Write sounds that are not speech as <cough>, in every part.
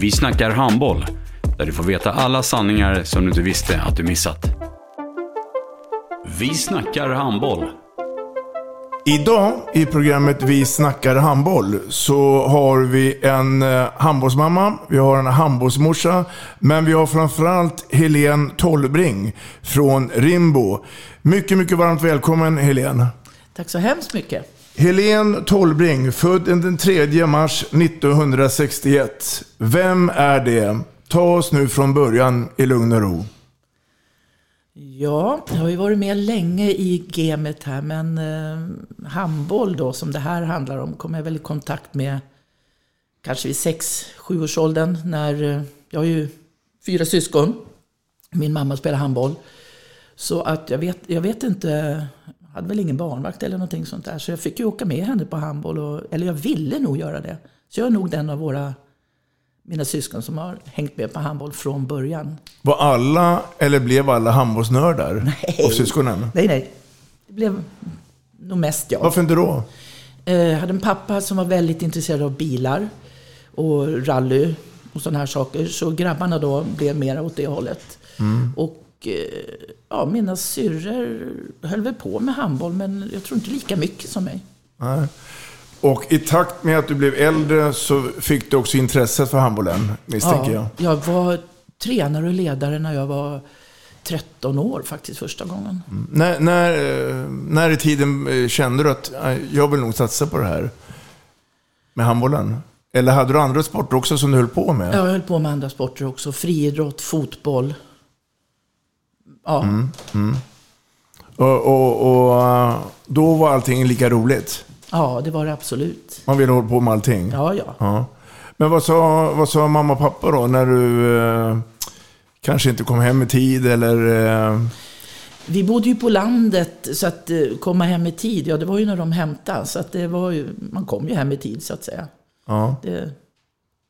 Vi snackar handboll, där du får veta alla sanningar som du inte visste att du missat. Vi snackar handboll. Idag i programmet Vi snackar handboll så har vi en eh, handbollsmamma, vi har en handbollsmorsa, men vi har framförallt Helene Tollbring från Rimbo. Mycket, mycket varmt välkommen Helene. Tack så hemskt mycket. Helene Tollbring, född den 3 mars 1961. Vem är det? Ta oss nu från början i lugn och ro. Ja, jag har ju varit med länge i gamet här, men eh, handboll då, som det här handlar om, kom jag väl i kontakt med kanske vid 6-7 års åldern när eh, jag har ju fyra syskon. Min mamma spelar handboll. Så att jag vet, jag vet inte, hade väl ingen barnvakt eller någonting sånt där. Så jag fick ju åka med henne på handboll, och, eller jag ville nog göra det. Så jag är nog den av våra, mina syskon som har hängt med på handboll från början. Var alla, eller blev alla handbollsnördar? Nej. Av syskonen? Nej, nej. Det blev nog mest jag. Varför inte då? Eh, Jag hade en pappa som var väldigt intresserad av bilar och rally och sådana här saker. Så grabbarna då blev mer åt det hållet. Mm. Och eh, ja, mina syrror höll väl på med handboll, men jag tror inte lika mycket som mig. Nej. Och i takt med att du blev äldre så fick du också intresset för handbollen, misstänker jag. jag var tränare och ledare när jag var 13 år faktiskt första gången. När, när, eh, när i tiden eh, kände du att jag vill nog satsa på det här med handbollen? Eller hade du andra sporter också som du höll på med? Jag höll på med andra sporter också. Friidrott, fotboll. Ja, Och, och, och eh, då var allting lika roligt? ja, det var det absolut. Man ville hålla på med allting? Ja, ja. Ja. Men vad sa, vad sa mamma och pappa då när du eh, kanske inte kom hem i tid eller... Eh, Vi bodde ju på landet, så att eh, komma hem i tid, ja det var ju när de hämtade. Så att det var ju, man kom ju hem i tid så att säga. ja. Det,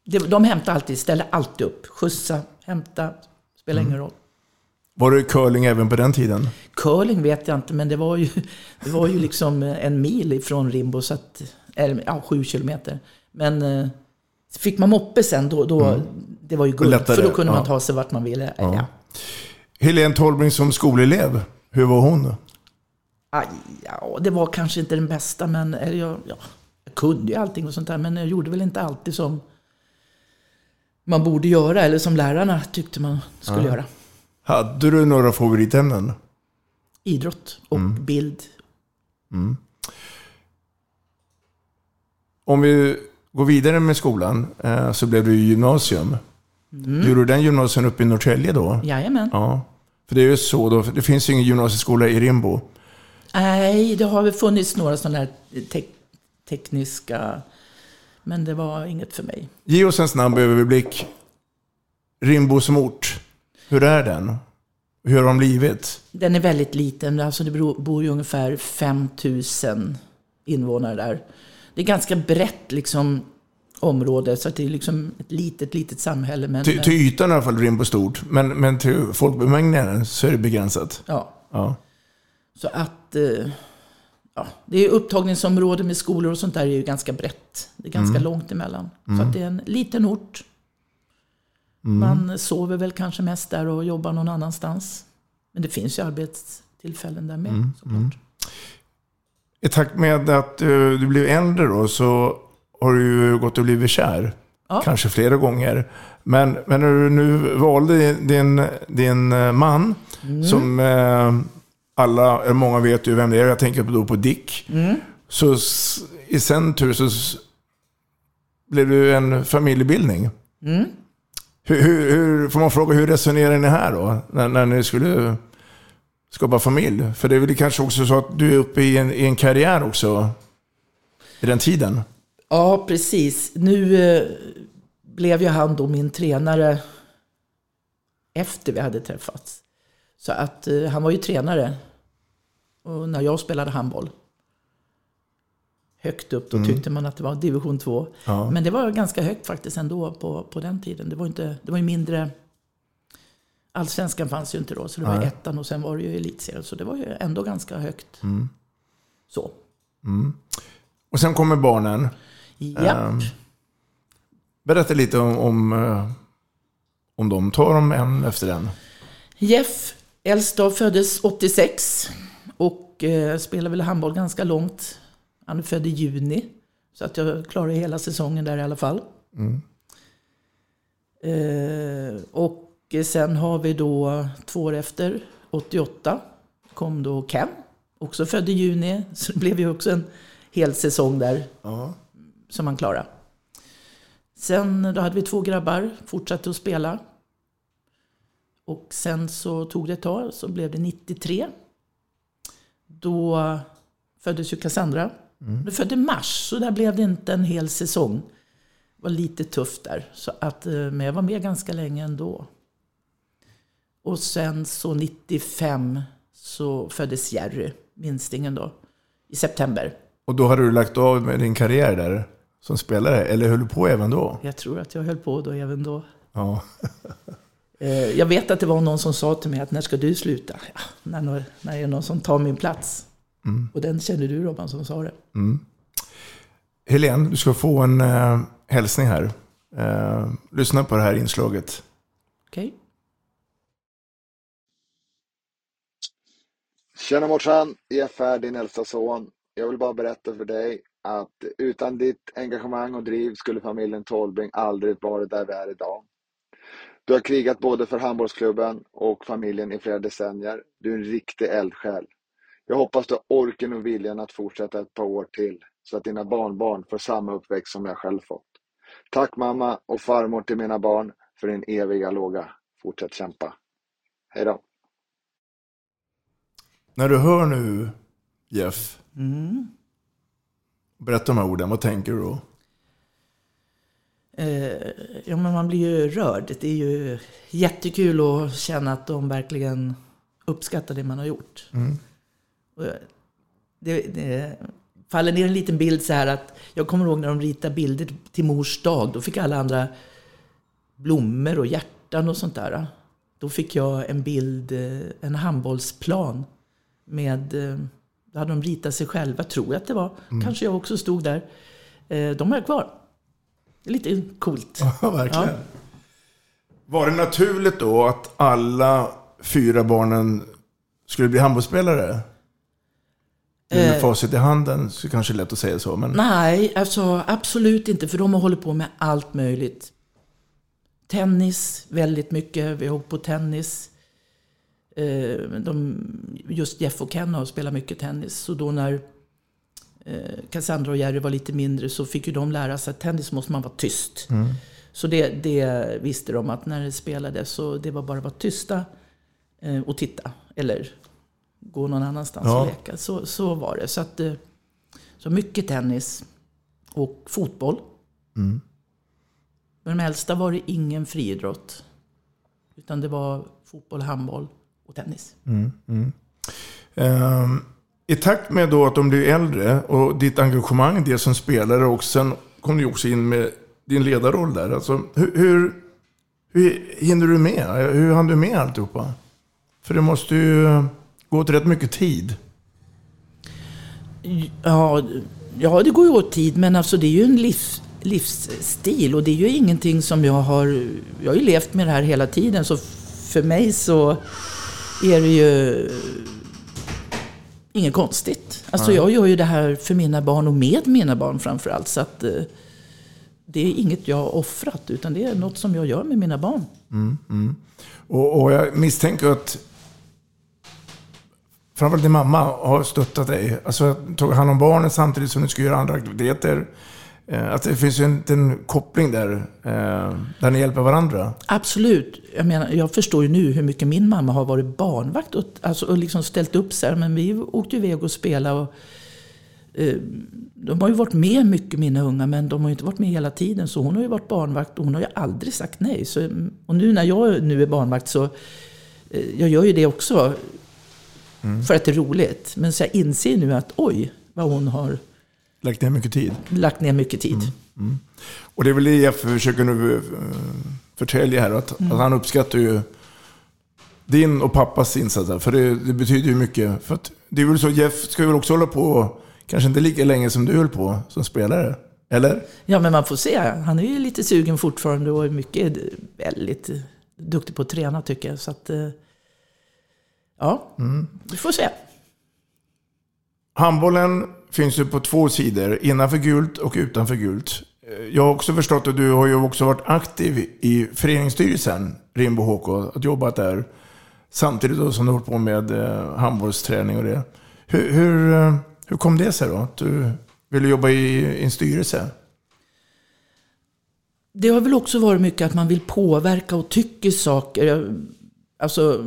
det, de hämtade alltid, ställde alltid upp. Skjutsa, hämta, spelar ingen roll. Var det curling även på den tiden? Curling vet jag inte, men det var ju, det var ju liksom en mil ifrån Rimbo, så att, eller ja, sju kilometer. Men eh, fick man moppe sen, då, då det var ju guld. Lättare, För då kunde ja. man ta sig vart man ville. Ja. Helene Tolbring som skolelev, hur var hon? Aj, ja, det var kanske inte den bästa, men eller jag, ja, jag kunde ju allting och sånt där, men jag gjorde väl inte alltid som man borde göra, eller som lärarna tyckte man skulle göra. Hade du några favoritämnen? Idrott och bild. Om vi går vidare med skolan eh, så blev ju gymnasium. Mm. Gjorde du den gymnasium uppe i Norrtälje då? Jajamän. Ja. För det är ju så då, det finns ju ingen gymnasieskola i Rimbo. Nej, det har väl funnits några sådana här tek tekniska, men det var inget för mig. Ge oss en snabb överblick. Rimbo som ort. Hur är den? Hur har de blivit? Den är väldigt liten, alltså det bor ju ungefär 5000 invånare där. Det är ganska brett liksom område, så att det är liksom ett litet, litet samhälle. Men, Till, till ytan i alla fall Rimbo stort, men, men till folkbemängningen så är det begränsat. ja, Ja. så att eh, ja, det är upptagningsområde med skolor och sånt där är ju ganska brett. Det är ganska långt emellan. Så att det är en liten ort. Man sover väl kanske mest där och jobbar någon annanstans. Men det finns ju arbetstillfällen där med såklart. I takt med att eh, du blev äldre då så har du gått och blivit kär. Ja. Kanske flera gånger. Men, men när du nu valde din, din eh, man, Mm. som eh, alla, många vet ju vem det är, jag tänker då på Dick. Mm. Så i sen tur så blev det en familjebildning. Mm. Hur, hur, hur, får man fråga, hur resonerar ni här då? När, när ni skulle skapa familj? För det är väl kanske också så att du är uppe i en, i en karriär också i den tiden? Ja, precis. Nu eh, blev ju han då min tränare efter vi hade träffats. Så att eh, han var ju tränare och när jag spelade handboll. Högt upp, då Mm. tyckte man att det var division 2. Ja. Men det var ganska högt faktiskt ändå på, på den tiden. Det var, inte, det var ju mindre... Allsvenskan fanns ju inte då, så det var Nej. ettan och sen var det ju elitserien. Så det var ju ändå ganska högt. Mm. Så. Mm. Och sen kommer barnen. Japp. Ehm, berätta lite om, om, eh, om dem. Ta dem en efter en. Jeff Elstad föddes 86 och eh, spelade väl handboll ganska långt. Han är född i juni, så att jag klarade hela säsongen där i alla fall. Mm. Eh, och sen har vi då två år efter, 88, kom då Ken, också född i juni. Så det blev ju också en hel säsong där Ja. som han klarade. Sen då hade vi två grabbar, fortsatte att spela. Och sen så tog det ett tag, så blev det 93. Då föddes ju Cassandra. Mm. Du födde mars, så där blev det inte en hel säsong. Det var lite tufft där. Så att, eh, men jag var med ganska länge ändå. Och sen så 95 så föddes Jerry, minstingen då, i september. Och då hade du lagt av med din karriär där som spelare, eller höll du på även då? Jag tror att jag höll på då även då. Ja. <laughs> Eh, Jag vet att det var någon som sa till mig att när ska du sluta? Ja, när, när när är det någon som tar min plats? Mm. Och den känner du Robban som sa det. Mm. Helene, du ska få en eh, hälsning här. Eh, lyssna på det här inslaget. Okej? Tjena morsan, Jeff här, din äldsta son. Jag vill bara berätta för dig att utan ditt engagemang och driv skulle familjen Tolbring aldrig varit där vi är idag. Du har krigat både för handbollsklubben och familjen i flera decennier. Du är en riktig eldsjäl. Jag hoppas du har orken och viljan att fortsätta ett par år till så att dina barnbarn får samma uppväxt som jag själv fått. Tack mamma och farmor till mina barn för din eviga låga. Fortsätt kämpa. Hej då. När du hör nu Jeff, Mm. berätta de här orden, vad tänker du då? Eh, ja, men man blir ju rörd. Det är ju jättekul att känna att de verkligen uppskattar det man har gjort. Mm. Det, det faller ner en liten bild så här att jag kommer ihåg när de ritade bilder till mors dag. Då fick alla andra blommor och hjärtan och sånt där. Då fick jag en bild, eh, en handbollsplan med, eh, då hade de ritat sig själva, tror jag att det var. Mm. Kanske jag också stod där. Eh, De har jag kvar. Det är lite coolt. <laughs> Ja, verkligen. Var det naturligt då att alla fyra barnen skulle bli handbollsspelare? Nu Med Eh. facit i handen så kanske det är lätt att säga så. Men... Nej, alltså absolut inte. För de har hållit på med allt möjligt. Tennis, väldigt mycket. Vi har åkt på tennis. Eh, De, just Jeff och Ken har spelat mycket tennis. Så då när eh, Cassandra och Jerry var lite mindre så fick ju de lära sig att tennis måste man vara tyst. Mm. Så det, det visste de att när det spelades så det var bara att vara tysta och titta. Eller gå någon annanstans Ja. och leka. Så, så var det. Så, att, eh, så mycket tennis och fotboll. Mm. Med de äldsta var det ingen friidrott. Utan det var fotboll, handboll och tennis. Mm, mm. Ehm, I takt med då att de blir äldre och ditt engagemang, det som spelare och sen kom du också in med din ledarroll där. Alltså, hur, hur, hur hinner du med? Hur hann du med alltihopa? För det måste ju gå åt rätt mycket tid. Ja, ja, det går ju åt tid, men alltså det är ju en livs, livsstil och det är ju ingenting som jag har... Jag har ju levt med det här hela tiden, så för mig så är det ju inget konstigt. Alltså jag gör ju det här för mina barn och med mina barn framför allt. Så att, eh, det är inget jag har offrat, utan det är något som jag gör med mina barn. Mm, mm. Och, och jag misstänker att framförallt din mamma har stöttat dig. Alltså tagit hand om barnen samtidigt som du ska göra andra aktiviteter. Eh, att det finns ju en, en koppling där, eh, där ni hjälper varandra. Absolut. Jag, menar, jag förstår ju nu hur mycket min mamma har varit barnvakt och, alltså, och liksom ställt upp sig. Men vi åkte ju iväg och spelade. Och, eh, de har ju varit med mycket, mina unga, men de har ju inte varit med hela tiden. Så hon har ju varit barnvakt och hon har ju aldrig sagt nej. Så, och nu när jag nu är barnvakt så eh, jag gör ju det också för att det är roligt. Men så jag inser nu att oj, vad hon har Lagt ner mycket tid. lagt ner mycket tid. Mm. Och det är väl det Jeff försöker nu eh, förtälja här. Att, Mm. att han uppskattar ju din och pappas insatser. För det, det betyder ju mycket. För att det är väl så, Jeff ska väl också hålla på, kanske inte lika länge som du höll på som spelare. Eller? Ja, men man får se. Han är ju lite sugen fortfarande och är mycket väldigt duktig på att träna tycker jag. Så att, ja, vi får se. Handbollen finns ju på två sidor, innanför gult och utanför gult. Eh, Jag har också förstått att du har ju också varit aktiv i föreningsstyrelsen, Rimbo HK, att jobbat där. Samtidigt då som du har hållit på med eh, handbollsträning och det. Hur, hur, eh, hur kom det sig då? Att du ville jobba i, i en styrelse? Det har väl också varit mycket att man vill påverka och tycker saker. Alltså,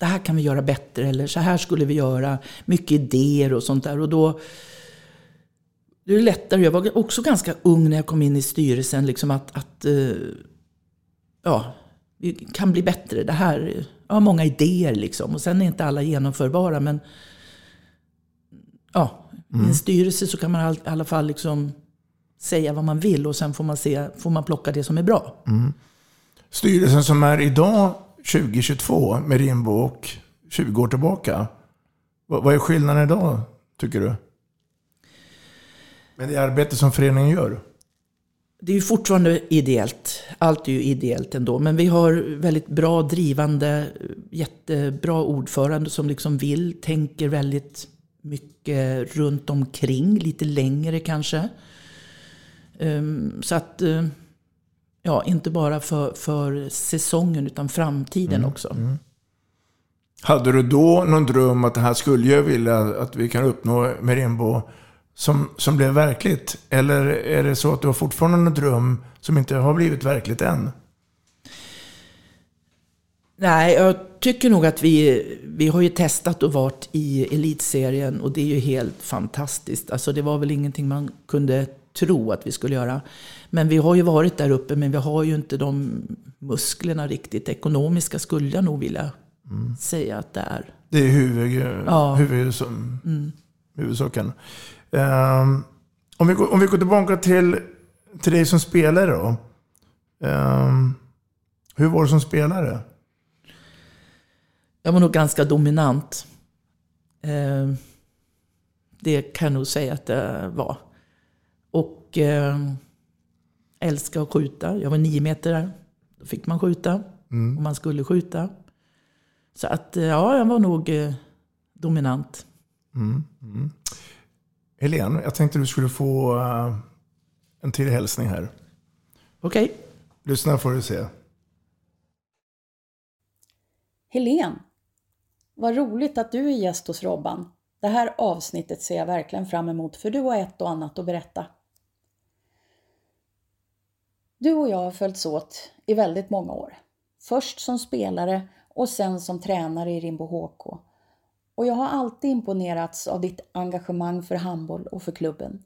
det här kan vi göra bättre eller så här skulle vi göra. Mycket idéer och sånt där. Och då det är lättare. Jag var också ganska ung när jag kom in i styrelsen. Liksom att, att eh, ja, vi kan bli bättre. Det här, jag har många idéer liksom. Och sen är inte alla genomförbara. Men ja, i en styrelse så kan man i all- i alla fall liksom säga vad man vill och sen får man, se, får man plocka det som är bra. Styrelsen som är idag 2022 med Rimbo och 20 år tillbaka. Vad, är skillnaden idag, tycker du? Med det arbete som föreningen gör? Det är ju fortfarande ideellt. Allt är ju ideellt ändå. Men vi har väldigt bra drivande, jättebra ordförande som liksom vill, tänker väldigt mycket runt omkring, lite längre kanske. Ehm, så att, eh, ja, inte bara för, för säsongen utan framtiden också. Hade du då någon dröm att det här skulle jag vilja att vi kan uppnå med Rimbo som, som blev verkligt? Eller är det så att du har fortfarande en dröm som inte har blivit verkligt än? Nej, jag tycker nog att vi, vi har ju testat och varit i elitserien och det är ju helt fantastiskt. Alltså det var väl ingenting man kunde tro att vi skulle göra. Men vi har ju varit där uppe men vi har ju inte de musklerna riktigt. Ekonomiska skulle jag nog vilja säga att det är. Det är huvud, Ja. huvud, som, huvudsaken. Ehm, om, vi, om vi går tillbaka till, till dig som spelare då. Ehm, hur var du som spelare? Jag var nog ganska dominant. Eh, det kan jag nog säga att det var. Och eh, älskade att skjuta. Jag var nio meter där. Då fick man skjuta. Om man skulle skjuta. Så att eh, ja, jag var nog eh, dominant. Helene, jag tänkte du skulle få eh, en till hälsning här. Okej. Lyssna får du se. Helen, vad roligt att du är gäst hos Robban. Det här avsnittet ser jag verkligen fram emot för du har ett och annat att berätta. Du och jag har följts åt i väldigt många år. Först som spelare och sen som tränare i Rimbo HK. Och jag har alltid imponerats av ditt engagemang för handboll och för klubben.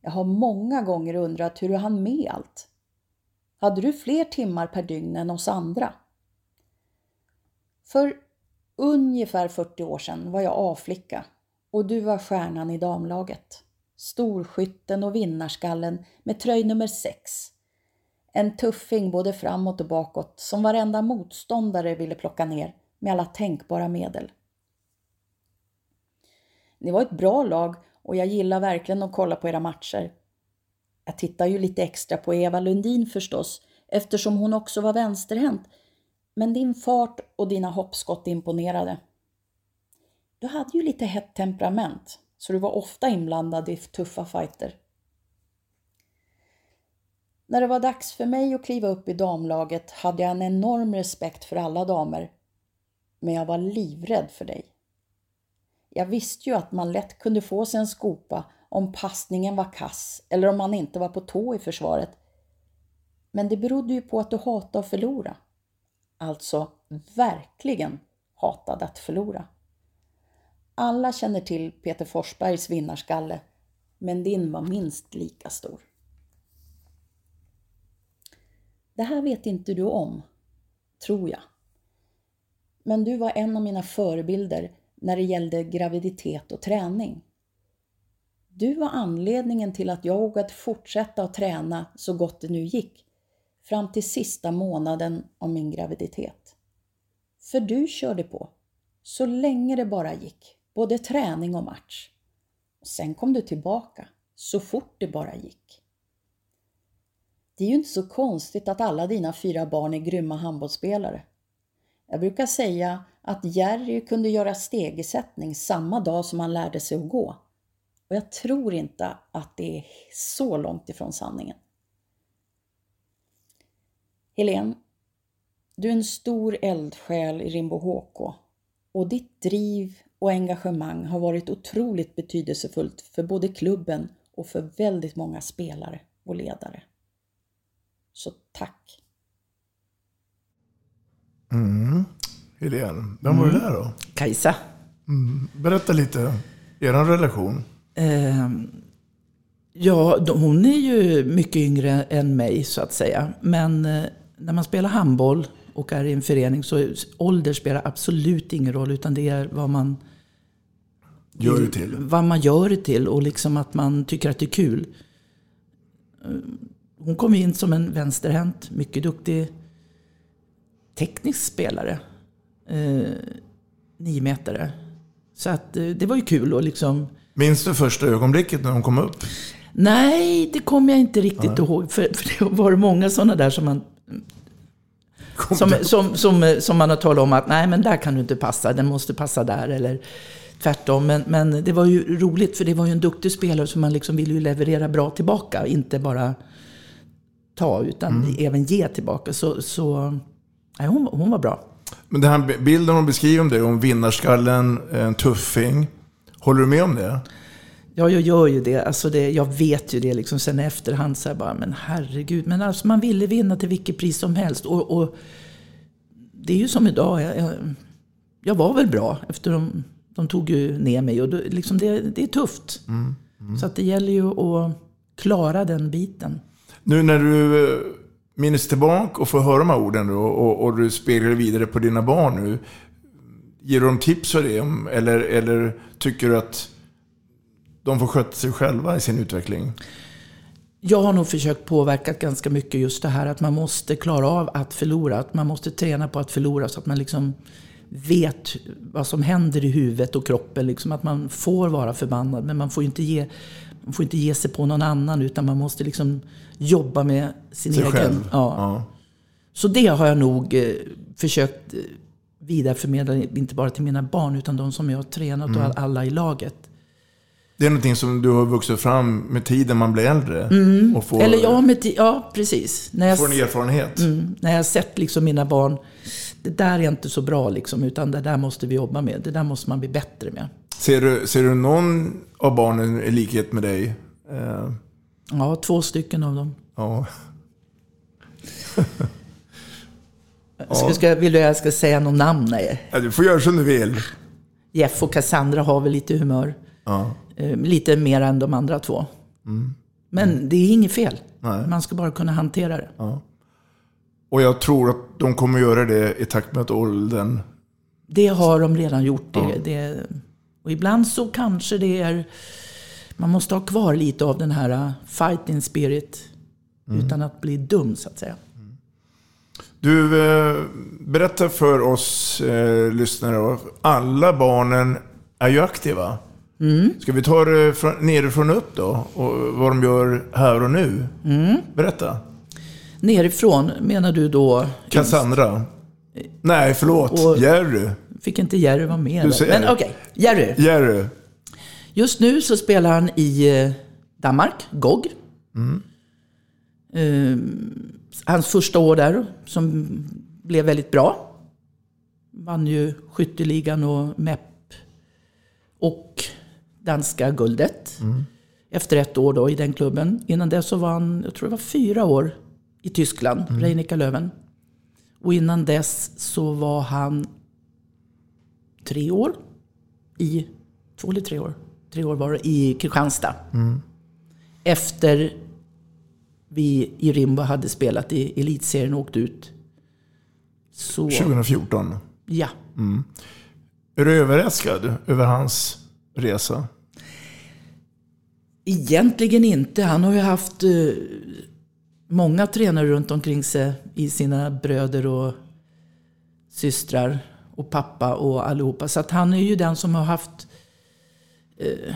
Jag har många gånger undrat hur du hann med allt. Hade du fler timmar per dygn än oss andra? För ungefär 40 år sedan var jag A-flicka och du var stjärnan i damlaget. Storskytten och vinnarskallen med tröj nummer 6. En tuffing både framåt och bakåt som varenda motståndare ville plocka ner med alla tänkbara medel. Ni var ett bra lag och jag gillar verkligen att kolla på era matcher. Jag tittar ju lite extra på Eva Lundin förstås eftersom hon också var vänsterhänt men din fart och dina hoppskott imponerade. Du hade ju lite hett temperament, så du var ofta inblandad i tuffa fighter. När det var dags för mig att kliva upp i damlaget hade jag en enorm respekt för alla damer. Men jag var livrädd för dig. Jag visste ju att man lätt kunde få sig en skopa om passningen var kass eller om man inte var på tå i försvaret. Men det berodde ju på att du hatade att förlora. Alltså verkligen hatade att förlora. Alla känner till Peter Forsbergs vinnarskalle, men din var minst lika stor. Det här vet inte du om, tror jag. Men du var en av mina förebilder när det gällde graviditet och träning. Du var anledningen till att jag vågade fortsätta att träna så gott det nu gick fram till sista månaden av min graviditet. För du körde på, så länge det bara gick, både träning och match. sen kom du tillbaka, så fort det bara gick. Det är ju inte så konstigt att alla dina fyra barn är grymma handbollsspelare. Jag brukar säga att Jerry kunde göra stegersättning samma dag som han lärde sig att gå. Och jag tror inte att det är så långt ifrån sanningen. Helen, du är en stor eldsjäl i Rimbo HK och ditt driv och engagemang har varit otroligt betydelsefullt för både klubben och för väldigt många spelare och ledare. Så tack! Mm. Helene, vem var det där då? Kajsa. Mm. Berätta lite, er relation. Eh, ja, hon är ju mycket yngre än mig så att säga. Men eh, när man spelar handboll och är i en förening så ålder spelar absolut ingen roll utan det är vad man gör det till. Vad man gör det till och liksom att man tycker att det är kul. Hon kom in som en vänsterhänt, mycket duktig teknisk spelare. Eh, niometare. Så att eh, det var ju kul att liksom... Minns du första ögonblicket när hon kom upp? Nej, det kommer jag inte riktigt Nej. ihåg. För, för det var många sådana där som man... Som, som, som, som, man har talat om att nej men där kan du inte passa, den måste passa där. Eller tvärtom. Men, men det var ju roligt för det var ju en duktig spelare som man liksom ville ju leverera bra tillbaka. Inte bara ta utan mm. även ge tillbaka. Så, så nej, hon, hon var bra. Men den här bilden hon beskriver om dig, om vinnarskallen, en tuffing. Håller du med om det? Ja, jag gör ju det. Alltså det jag vet ju det liksom sen i efterhand. Så bara, men herregud. Men alltså man ville vinna till vilket pris som helst. Och, och det är ju som idag. Jag, jag, jag, var väl bra efter de, de tog ju ner mig. Och då, liksom det, det är tufft. Mm, mm. Så att det gäller ju att klara den biten. Nu när du eh, minns tillbaka och får höra de här orden då, och, och du speglar vidare på dina barn nu. Ger du dem tips för det? Eller, eller tycker du att de får sköta sig själva i sin utveckling? Jag har nog försökt påverka ganska mycket just det här att man måste klara av att förlora. Att man måste träna på att förlora så att man liksom vet vad som händer i huvudet och kroppen. Liksom att man får vara förbannad men man får inte ge, man får inte ge sig på någon annan utan man måste liksom jobba med sin Sig egen. Själv. Ja. ja. Så det har jag nog eh, försökt eh, vidareförmedla, inte bara till mina barn utan de som jag har tränat mm. och alla i laget. Det är någonting som du har vuxit fram med tiden man blir äldre? Mm. Och får, Eller ja, med ja, precis. När jag, får en erfarenhet? Mm, när jag har sett liksom mina barn, det där är inte så bra liksom, utan det där måste vi jobba med. Det där måste man bli bättre med. Ser du, ser du någon av barnen i likhet med dig? Eh, Ja, två stycken av dem. Ja. <laughs> Ska, ska, vill du att jag ska säga någon namn? Nej. Ja, du får göra som du vill. Jeff och Cassandra har väl lite humör. Ja. Eh, lite mer än de andra två. Mm. Men mm. det är inget fel. Nej. Man ska bara kunna hantera det. Ja. Och jag tror att de kommer göra det i takt med att åldern... Det har de redan gjort. Det, ja. det, och ibland så kanske det är man måste ha kvar lite av den här uh, fighting spirit. Mm. Utan att bli dum så att säga. Du, eh, berätta för oss eh, lyssnare. Alla barnen är ju aktiva. Mm. Ska vi ta det från, nerifrån upp då? Och vad de gör här och nu? Mm. Berätta. Nerifrån menar du då? Cassandra. Nej, förlåt. Och Jerry. Fick inte Jerry vara med? Men okej, okay. Jerry. Jerry. Just nu så spelar han i eh, Danmark, GOG. Mm. Eh, hans första år där som blev väldigt bra. Vann ju skytteligan och MEP och danska guldet. Mm. Efter ett år då i den klubben. Innan dess så var han, jag tror det var fyra år i Tyskland, mm. Reinika Löven. Och innan dess så var han tre år i, två eller tre år, tre år var det, i Kristianstad. Mm. Efter vi i Rimbo hade spelat i elitserien och åkt ut. Så, 2014? Ja. Mm. Är du överraskad över hans resa? Egentligen inte. Han har ju haft eh, många tränare runt omkring sig i sina bröder och systrar och pappa och allihopa. Så att han är ju den som har haft... Eh,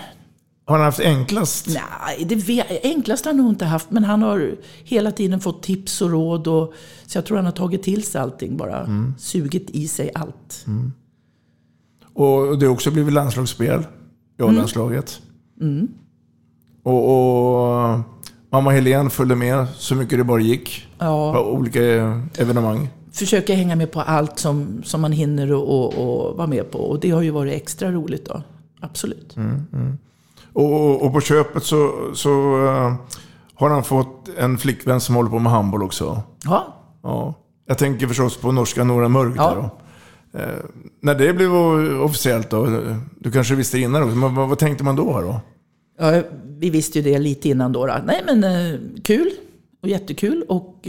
har han haft enklast? Nej, det vet, enklast har han nog inte haft. Men han har hela tiden fått tips och råd. Och, så jag tror han har tagit till sig allting bara. Mm. Sugit i sig allt. Mm. Och det har också blivit landslagsspel i A-landslaget. Mm. Och, och mamma Helene följde med så mycket det bara gick. Ja. På olika evenemang. Försöka hänga med på allt som, som man hinner och, och, och vara med på. Och det har ju varit extra roligt då. Absolut. Mm, mm. Och, och, på köpet så, så uh, har han fått en flickvän som håller på med handboll också. Ja. ja. Jag tänker förstås på norska Nora Mörk ja. då. Uh, när det blev officiellt då, du kanske visste innan också, men vad, vad tänkte man då? då? Ja, vi visste ju det lite innan då. då. Nej men uh, kul och jättekul och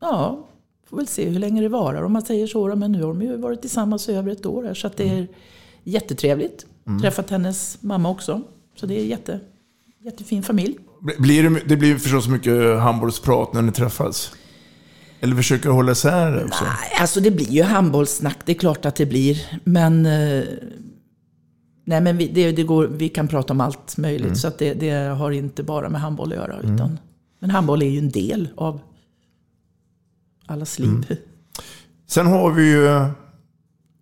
ja, får väl se hur länge det varar om man säger så. Men nu har de ju varit tillsammans i över ett år här, så att det är jättetrevligt. Mm. Träffat hennes mamma också. Så det är jätte, jättefin familj. Blir det, det blir förstås mycket handbollsprat när ni träffas? Eller försöker du hålla isär det också? Nej, alltså det blir ju handbollssnack. Det är klart att det blir. Men, eh, nej, men vi, det, det går, vi kan prata om allt möjligt. Mm. Så att det, det, har inte bara med handboll att göra. Mm. Utan, men handboll är ju en del av allas liv. Mm. Sen har vi ju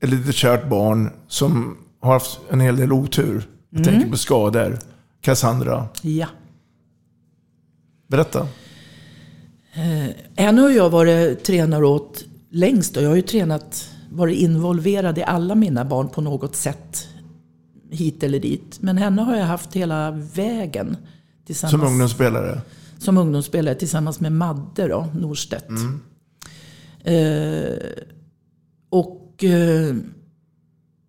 ett litet kärt barn som har haft en hel del otur. Jag mm. tänker på skador. Cassandra. Ja. Berätta. Eh, henne har jag varit tränare åt längst. Och jag har ju tränat, varit involverad i alla mina barn på något sätt. Hit eller dit. Men henne har jag haft hela vägen. Som ungdomsspelare? Som ungdomsspelare tillsammans med Madde då, Norstedt. Mm. Eh, och eh,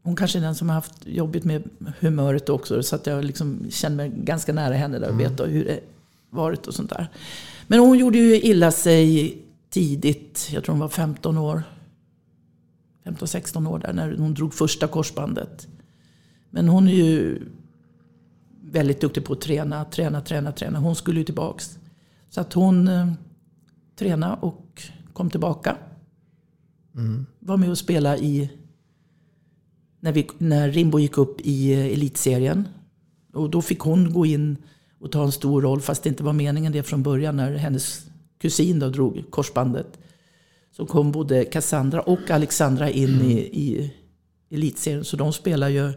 hon kanske är den som har haft jobbigt med humöret också. Så att jag liksom känner mig ganska nära henne där och vet hur det varit och sånt där. Men hon gjorde ju illa sig tidigt. Jag tror hon var 15 år. 15-16 år där när hon drog första korsbandet. Men hon är ju väldigt duktig på att träna, träna, träna, träna. Hon skulle ju tillbaks. Så att hon eh, tränade och kom tillbaka. Mm. Var med och spelade i när, vi, när Rimbo gick upp i elitserien. Och då fick hon gå in och ta en stor roll, fast det inte var meningen det från början när hennes kusin då drog korsbandet. Så kom både Cassandra och Alexandra in mm. i, i elitserien. Så de spelar ju...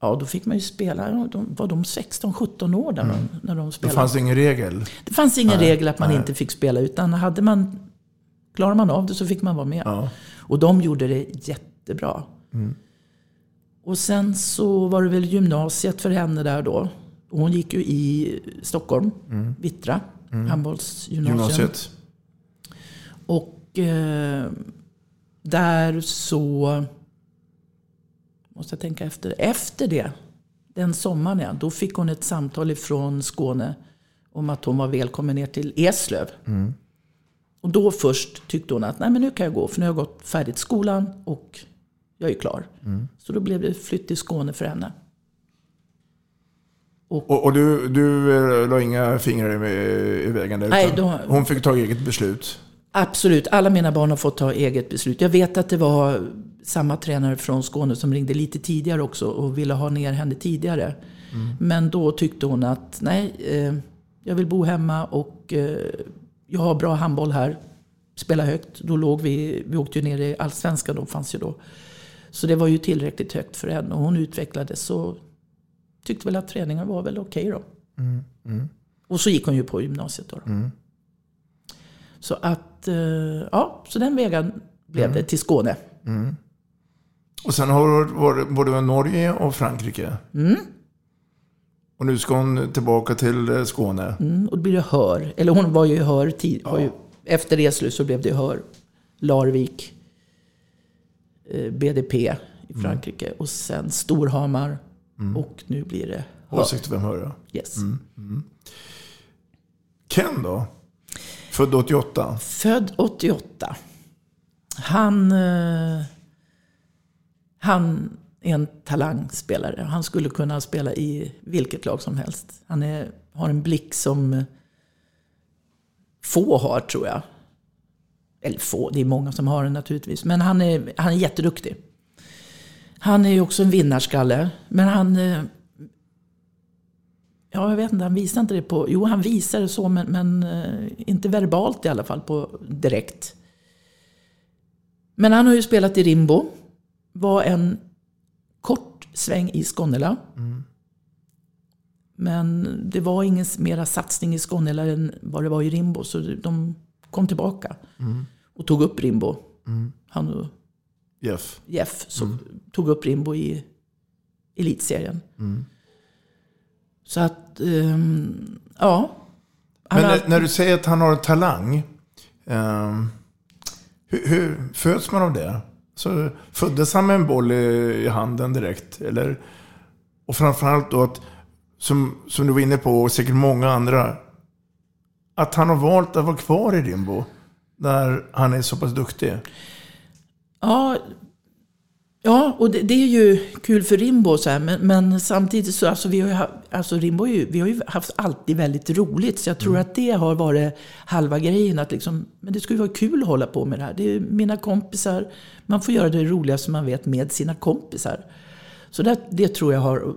Ja, då fick man ju spela. De, var de 16-17 år där mm. när de spelade? Det fanns ingen regel? Det fanns ingen nej, regel att man nej. inte fick spela. Utan hade man, klarar man av det så fick man vara med. Ja. Och de gjorde det jättebra. Mm. Och sen så var det väl gymnasiet för henne där då. hon gick ju i Stockholm, mm. Vittra, mm. handbollsgymnasium. Gymnasiet. Och eh, där så, måste jag tänka efter, efter det, den sommaren ja, då fick hon ett samtal ifrån Skåne om att hon var välkommen ner till Eslöv. Mm. Och då först tyckte hon att nej men nu kan jag gå, för nu har jag gått färdigt skolan och jag är klar. Mm. Så då blev det flytt till Skåne för henne. Och, och, och du, du eh, la inga fingrar i, i vägen där? Nej, då, hon fick ta eget beslut? Absolut, alla mina barn har fått ta eget beslut. Jag vet att det var samma tränare från Skåne som ringde lite tidigare också och ville ha ner henne tidigare. Mm. Men då tyckte hon att nej, eh, jag vill bo hemma och eh, jag har bra handboll här. Spela högt. Då låg vi, vi åkte ju ner i Allsvenskan, då fanns ju då. Så det var ju tillräckligt högt för henne och hon utvecklades. Så tyckte väl att träningen var väl okej okay då. Mm, mm. Och så gick hon ju på gymnasiet då. Mm. Så att, eh, ja, så den vägen blev det till Skåne. Mm. Och sen har du varit både i Norge och Frankrike. Mm. Och nu ska hon tillbaka till eh, Skåne. Mm, och då blir det Hör. Eller hon var ju i Hör tid, var ju, Efter Eslöv så blev det Hör. Larvik. Eh, BDP i Frankrike. Och sen Storhamar. Och nu blir det Hör. H65 Hörja. Yes. Mm. Mm. Ken då? Född 88. Född 88. Han, eh, han är en talangspelare. Han skulle kunna spela i vilket lag som helst. Han är, har en blick som eh, få har, tror jag. Eller få, det är många som har den naturligtvis. Men han är, han är jätteduktig. Han är ju också en vinnarskalle. Men han... Eh, Ja, jag vet inte, han visar inte det på... Jo, han visar det så, men, men eh, inte verbalt i alla fall på direkt. Men han har ju spelat i Rimbo. Var en kort sväng i Skånela. Men det var ingen mera satsning i Skånela än vad det var i Rimbo. Så de kom tillbaka Mm. och tog upp Rimbo. Mm. Han och Jeff. Jeff så tog upp Rimbo i elitserien. Mm. Så att, ehm, ja. Men har- när, du säger att han har talang. ehm, hur, hur föds man av det? Så föddes han med en boll i, i handen direkt? Eller? Och framförallt då att, som, som du var inne på, och säkert många andra. Att han har valt att vara kvar i Rimbo. När han är så pass duktig. Ja, ja och det, det är ju kul för Rimbo så här, men, men samtidigt så alltså, vi har ju, alltså Rimbo ju, vi har ju haft alltid väldigt roligt. Så jag tror att det har varit halva grejen. Att liksom, men det skulle vara kul att hålla på med det här. Det är mina kompisar. Man får göra det roligaste man vet med sina kompisar. Så det, det tror jag har,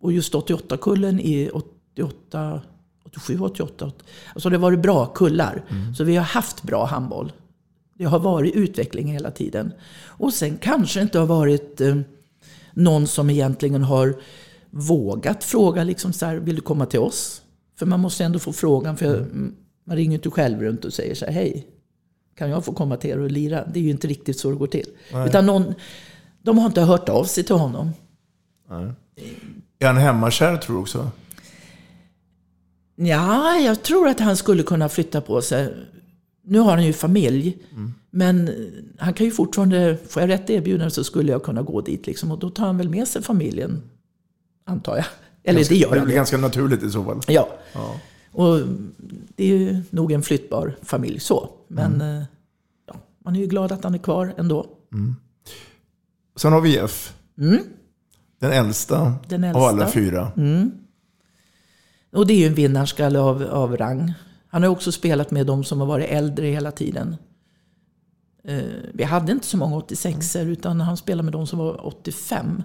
och just 88-kullen i 88, 87, 88. Alltså det har varit bra kullar. Så vi har haft bra handboll. Det har varit utveckling hela tiden. Och sen kanske inte har varit eh, någon som egentligen har vågat fråga, liksom så här, vill du komma till oss? För man måste ändå få frågan, för mm. man ringer inte själv runt och säger så här, hej, kan jag få komma till er och lira? Det är ju inte riktigt så det går till. Nej. Utan någon, de har inte hört av sig till honom. Nej. Är han hemmakär tror du också? Ja, jag tror att han skulle kunna flytta på sig. Nu har han ju familj. Men han kan ju fortfarande, får jag rätt erbjudande så skulle jag kunna gå dit. Liksom, och då tar han väl med sig familjen, antar jag. Eller Ganska- det gör Det han. blir ganska naturligt i så fall. Ja. Ja. Och det är ju nog en flyttbar familj så. Men Mm. eh, ja, man är ju glad att han är kvar ändå. Mm. Sen har vi Jeff. Mm. Den äldsta, Den av alla äldsta. fyra. Mm. Och det är ju en vinnarskalle av, av rang. Han har också spelat med de som har varit äldre hela tiden. Eh, vi hade inte så många 86 er utan han spelade med de som var 85.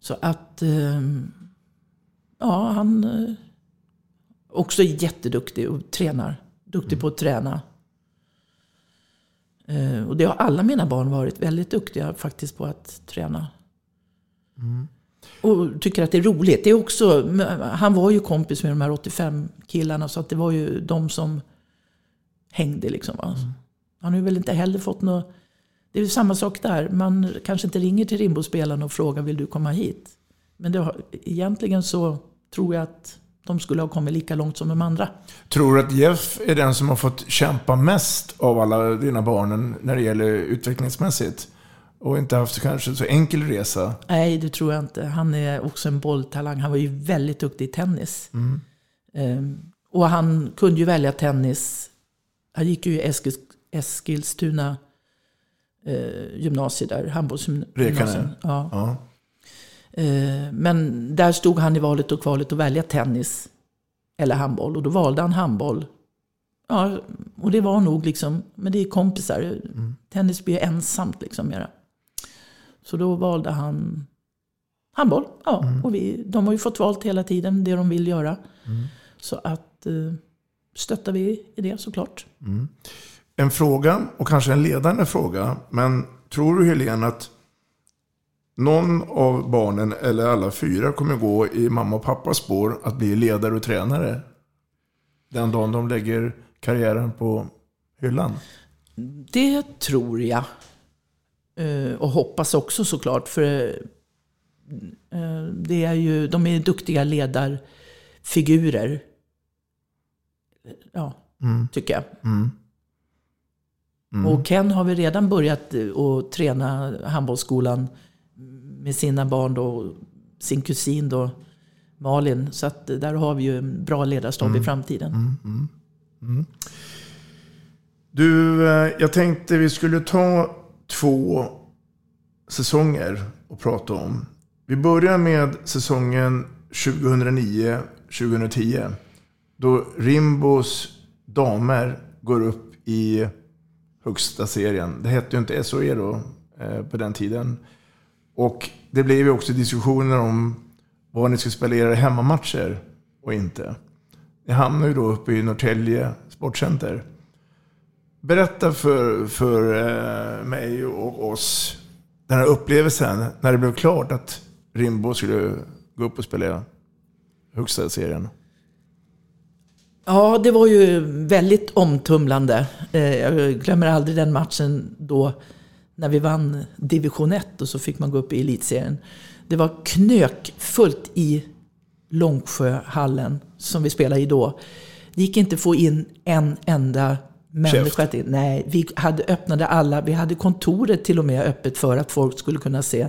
Så att, eh, ja han eh, också jätteduktig och tränar. Duktig på att träna. Och det har alla mina barn varit väldigt duktiga faktiskt på att träna. Och tycker att det är roligt. Det är också, han var ju kompis med de här 85 killarna så att det var ju de som hängde liksom. Va? Han har väl inte heller fått något... Det är samma sak där. Man kanske inte ringer till Rimbo-spelarna och frågar vill du komma hit? Men det har, egentligen så tror jag att de skulle ha kommit lika långt som de andra. Tror du att Jeff är den som har fått kämpa mest av alla dina barnen när det gäller utvecklingsmässigt? Och inte haft kanske så enkel resa? Nej, det tror jag inte. Han är också en bolltalang. Han var ju väldigt duktig i tennis. Mm. Ehm, och han kunde ju välja tennis. Han gick ju i Eskils, Eskilstuna eh, gymnasiet där, handbollsgymnasium. Ja. Ja. Eh, men där stod han i valet och kvalet att välja tennis eller handboll. Och då valde han handboll. Ja, och det var nog liksom, men det är kompisar. Tennis blir ensamt liksom mera. Så då valde han handboll. Ja, och vi, de har ju fått valt hela tiden det de vill göra. Så att eh, stöttar vi i det såklart. Mm. En fråga, och kanske en ledande fråga, men tror du Helene att någon av barnen, eller alla fyra, kommer gå i mamma och pappas spår att bli ledare och tränare den dagen de lägger karriären på hyllan? Det tror jag. Eh, och hoppas också såklart. För eh, det är ju, de är duktiga ledarfigurer. Ja, Mm. tycker jag. Mm. Mm. Och Ken har väl redan börjat eh, att träna handbollsskolan med sina barn då, sin kusin då, Malin. Så att där har vi ju en bra ledarstab Mm. i framtiden. Mm, mm, mm. Du, jag tänkte vi skulle ta två säsonger att prata om. Vi börjar med säsongen 2009-2010. Då Rimbos damer går upp i högsta serien. Det hette ju inte SOE då eh, på den tiden. Och det blev ju också diskussioner om var ni ska spela era hemmamatcher och inte. Ni hamnar ju då uppe i Norrtälje Sportcenter. Berätta för, för eh, mig och oss den här upplevelsen när det blev klart att Rimbo skulle gå upp och spela högsta serien. Ja, det var ju väldigt omtumlande. Eh, jag glömmer aldrig den matchen då när vi vann division 1 och så fick man gå upp i elitserien. Det var knökfullt i Långsjöhallen som vi spelade i då. Det gick inte att få in en enda människa till. Nej, vi hade öppnade alla. Vi hade kontoret till och med öppet för att folk skulle kunna se.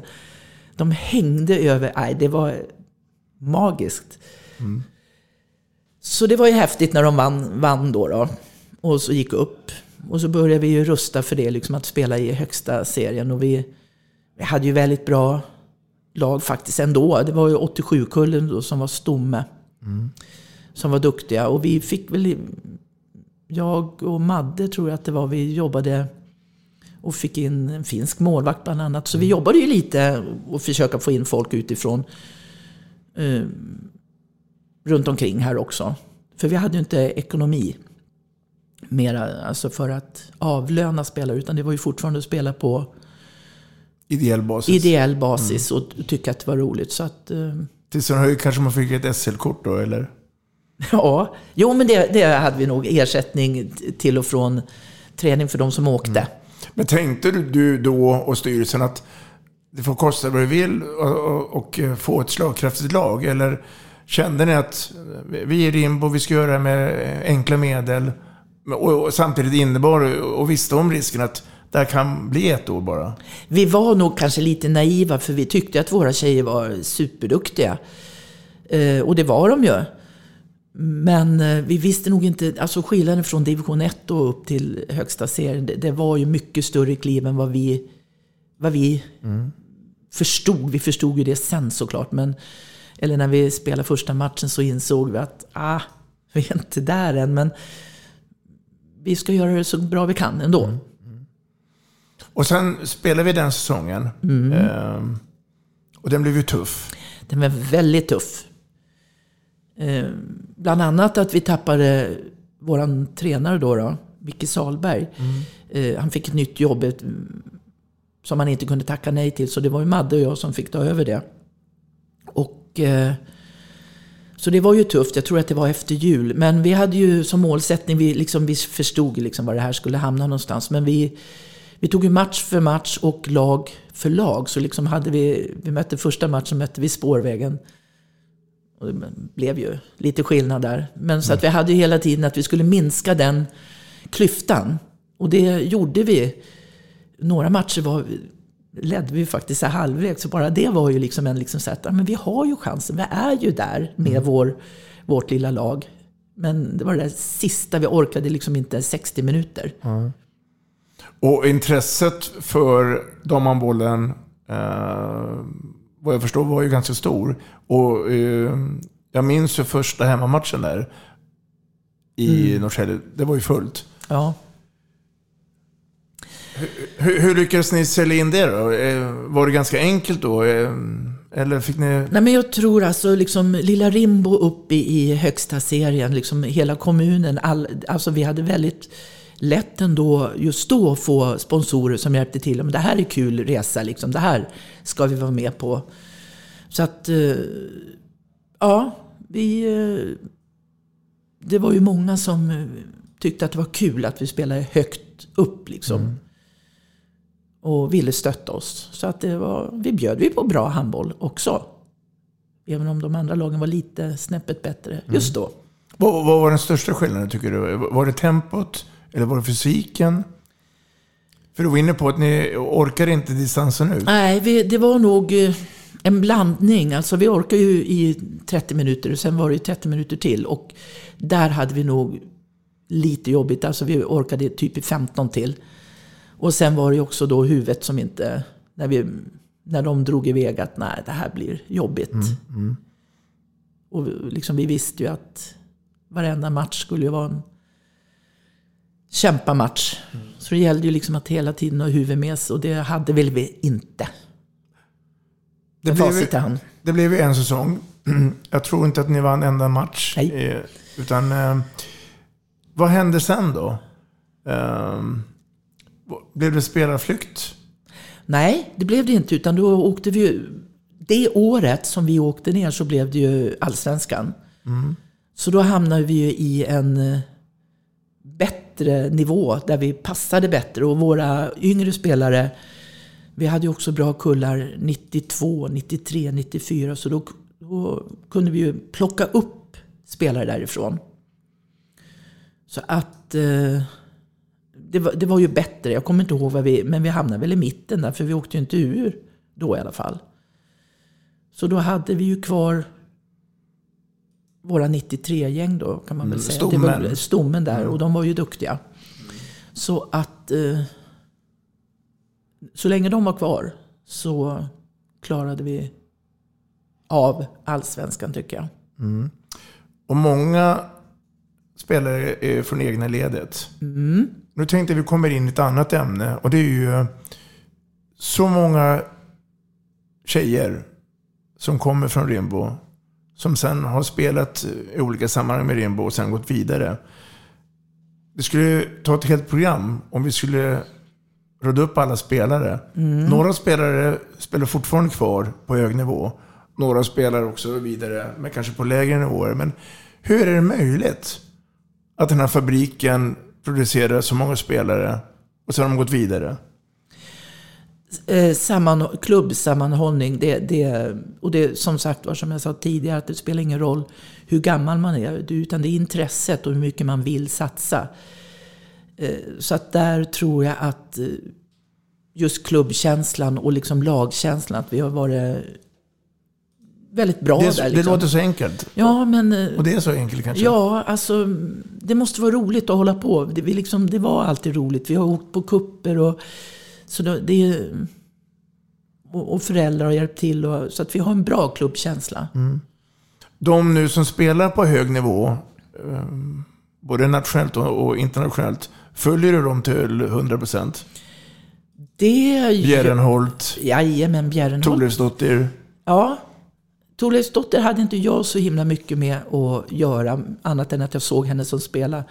De hängde över. Nej, det var magiskt. Så det var ju häftigt när de vann, vann då, då. Och så gick upp. Och så började vi ju rusta för det, liksom att spela i högsta serien. Och vi, vi hade ju väldigt bra lag faktiskt ändå. Det var ju 87-kullen då som var stomme. Som var duktiga. Och vi fick väl... Jag och Madde tror jag att det var. Vi jobbade och fick in en finsk målvakt bland annat. Så vi jobbade ju lite och försöka få in folk utifrån. Eh, runt omkring här också. För vi hade ju inte ekonomi mera, alltså för att avlöna spelare. Utan det var ju fortfarande att spela på Ideell basis. ideell basis och tycka att det var roligt. Så att, eh, Till sin höjd kanske man fick ett SL-kort då, eller? <laughs> ja, jo men det, det hade vi nog ersättning till och från träning för de som åkte. Men tänkte du- du då och styrelsen att det får kosta vad det vill och, och, och få ett slagkraftigt lag? Eller kände ni att vi är Rimbo, vi ska göra det med enkla medel? Och, och samtidigt innebar och visste om risken att det här kan bli ett år bara? Vi var nog kanske lite naiva för vi tyckte att våra tjejer var superduktiga. Eh, och det var de ju. Men eh, vi visste nog inte, alltså skillnaden från division 1 och upp till högsta serien, det, det var ju mycket större kliv än vad vi, vad vi förstod. Vi förstod ju det sen såklart. Men, eller när vi spelade första matchen så insåg vi att ah, vi är inte där än. Men vi ska göra det så bra vi kan ändå. Och sen spelade vi den säsongen. Mm. Ehm, och den blev ju tuff. Den var väldigt tuff. Eh, bland annat att vi tappade våran tränare då, då Micke Salberg. Eh, han fick ett nytt jobb som han inte kunde tacka nej till. Så det var ju Madde och jag som fick ta över det. Och, eh, så det var ju tufft. Jag tror att det var efter jul. Men vi hade ju som målsättning, vi, liksom, vi förstod liksom var det här skulle hamna någonstans. Men vi, vi tog ju match för match och lag för lag. Så liksom hade vi, vi mötte första matchen mötte vi Spårvägen. Och det blev ju lite skillnad där. Men så att vi hade ju hela tiden att vi skulle minska den klyftan. Och det gjorde vi. Några matcher var, ledde vi faktiskt halvvägs. Så bara det var ju liksom en liksom så att, men vi har ju chansen. Vi är ju där med vår, vårt lilla lag. Men det var det där sista, vi orkade liksom inte 60 minuter. Och intresset för damhandbollen, eh, vad jag förstår, var ju ganska stor. Och eh, jag minns ju första hemmamatchen där i Mm. Norrtälje. Det var ju fullt. Ja. Hur, hur lyckades ni sälja in det då? Eh, Var det ganska enkelt då? Eh, Eller fick ni... Nej, men jag tror alltså liksom lilla Rimbo upp i, i högsta serien, liksom hela kommunen. All, alltså vi hade väldigt lätt ändå just då att få sponsorer som hjälpte till. Men det här är kul resa, liksom. det här ska vi vara med på. Så att, eh, ja, vi... eh, det var ju många som eh, tyckte att det var kul att vi spelade högt upp liksom. Mm. Och ville stötta oss. Så att det var, vi bjöd vi på bra handboll också. Även om de andra lagen var lite snäppet bättre just då. Vad, vad var den största skillnaden tycker du? Var det tempot? Eller var det fysiken? För du var inne på att ni orkar inte distansen ut. Nej, vi, det var nog eh, en blandning. Alltså vi orkade ju i 30 minuter och sen var det ju 30 minuter till. Och där hade vi nog lite jobbigt. Alltså vi orkade typ i 15 till. Och sen var det ju också då huvudet som inte... När, vi, när de drog iväg att nej, det här blir jobbigt. Mm, mm. Och liksom, vi visste ju att varenda match skulle ju vara en kämpamatch. Så det gällde ju liksom att hela tiden ha huvudet med sig och det hade väl vi inte. Det Med blev, hand. det blev ju en säsong. <clears throat> Jag tror inte att ni vann enda match. Nej. Eh, Utan, eh, vad hände sen då? Eh, blev det spelarflykt? Nej, det blev det inte. Utan då åkte vi ju... Det året som vi åkte ner så blev det ju allsvenskan. Mm. Så då hamnade vi ju i en eh, bättre nivå där vi passade bättre. Och våra yngre spelare, vi hade ju också bra kullar 92, 93, 94. Så då, då kunde vi ju plocka upp spelare därifrån. Så att eh, det, var, det var ju bättre. Jag kommer inte ihåg vad vi... Men vi hamnade väl i mitten där, för vi åkte ju inte ur då i alla fall. Så då hade vi ju kvar våra 93-gäng då kan man väl Mm, säga. stommen. Det var stommen där Mm. och de var ju duktiga. Så att eh, så länge de var kvar så klarade vi av allsvenskan tycker jag. Mm. Och många spelare är från egna ledet. Mm. Nu tänkte vi kommer in i ett annat ämne och det är ju så många tjejer som kommer från Rimbo som sen har spelat i olika sammanhang med Rimbo och sen gått vidare. Det skulle ta ett helt program om vi skulle rada upp alla spelare. Mm. Några spelare spelar fortfarande kvar på hög nivå. Några spelar också vidare, men kanske på lägre nivåer. Men hur är det möjligt att den här fabriken producerar så många spelare och sen har de gått vidare? Eh, samman, klubbsammanhållning, det, det, och det som sagt var som jag sa tidigare, att det spelar ingen roll hur gammal man är, utan det är intresset och hur mycket man vill satsa. Eh, så att där tror jag att eh, just klubbkänslan och liksom lagkänslan, att vi har varit väldigt bra det, där. det Liksom. låter så enkelt. Ja, men... Och det är så enkelt kanske? Ja, alltså det måste vara roligt att hålla på. Det, vi liksom, det var alltid roligt. Vi har åkt på kupper och, så det, det, är- och, och föräldrar har hjälpt till. Och, så att vi har en bra klubbkänsla. Mm. De nu som spelar på hög nivå, eh, både nationellt och, internationellt, följer du dem till 100%? Det... Bjärrenholt, Jajamän, Bjärrenholt. Thorleifsdottir. Ja. Thorleifsdotter hade inte jag så himla mycket med att göra, annat än att jag såg henne som spela.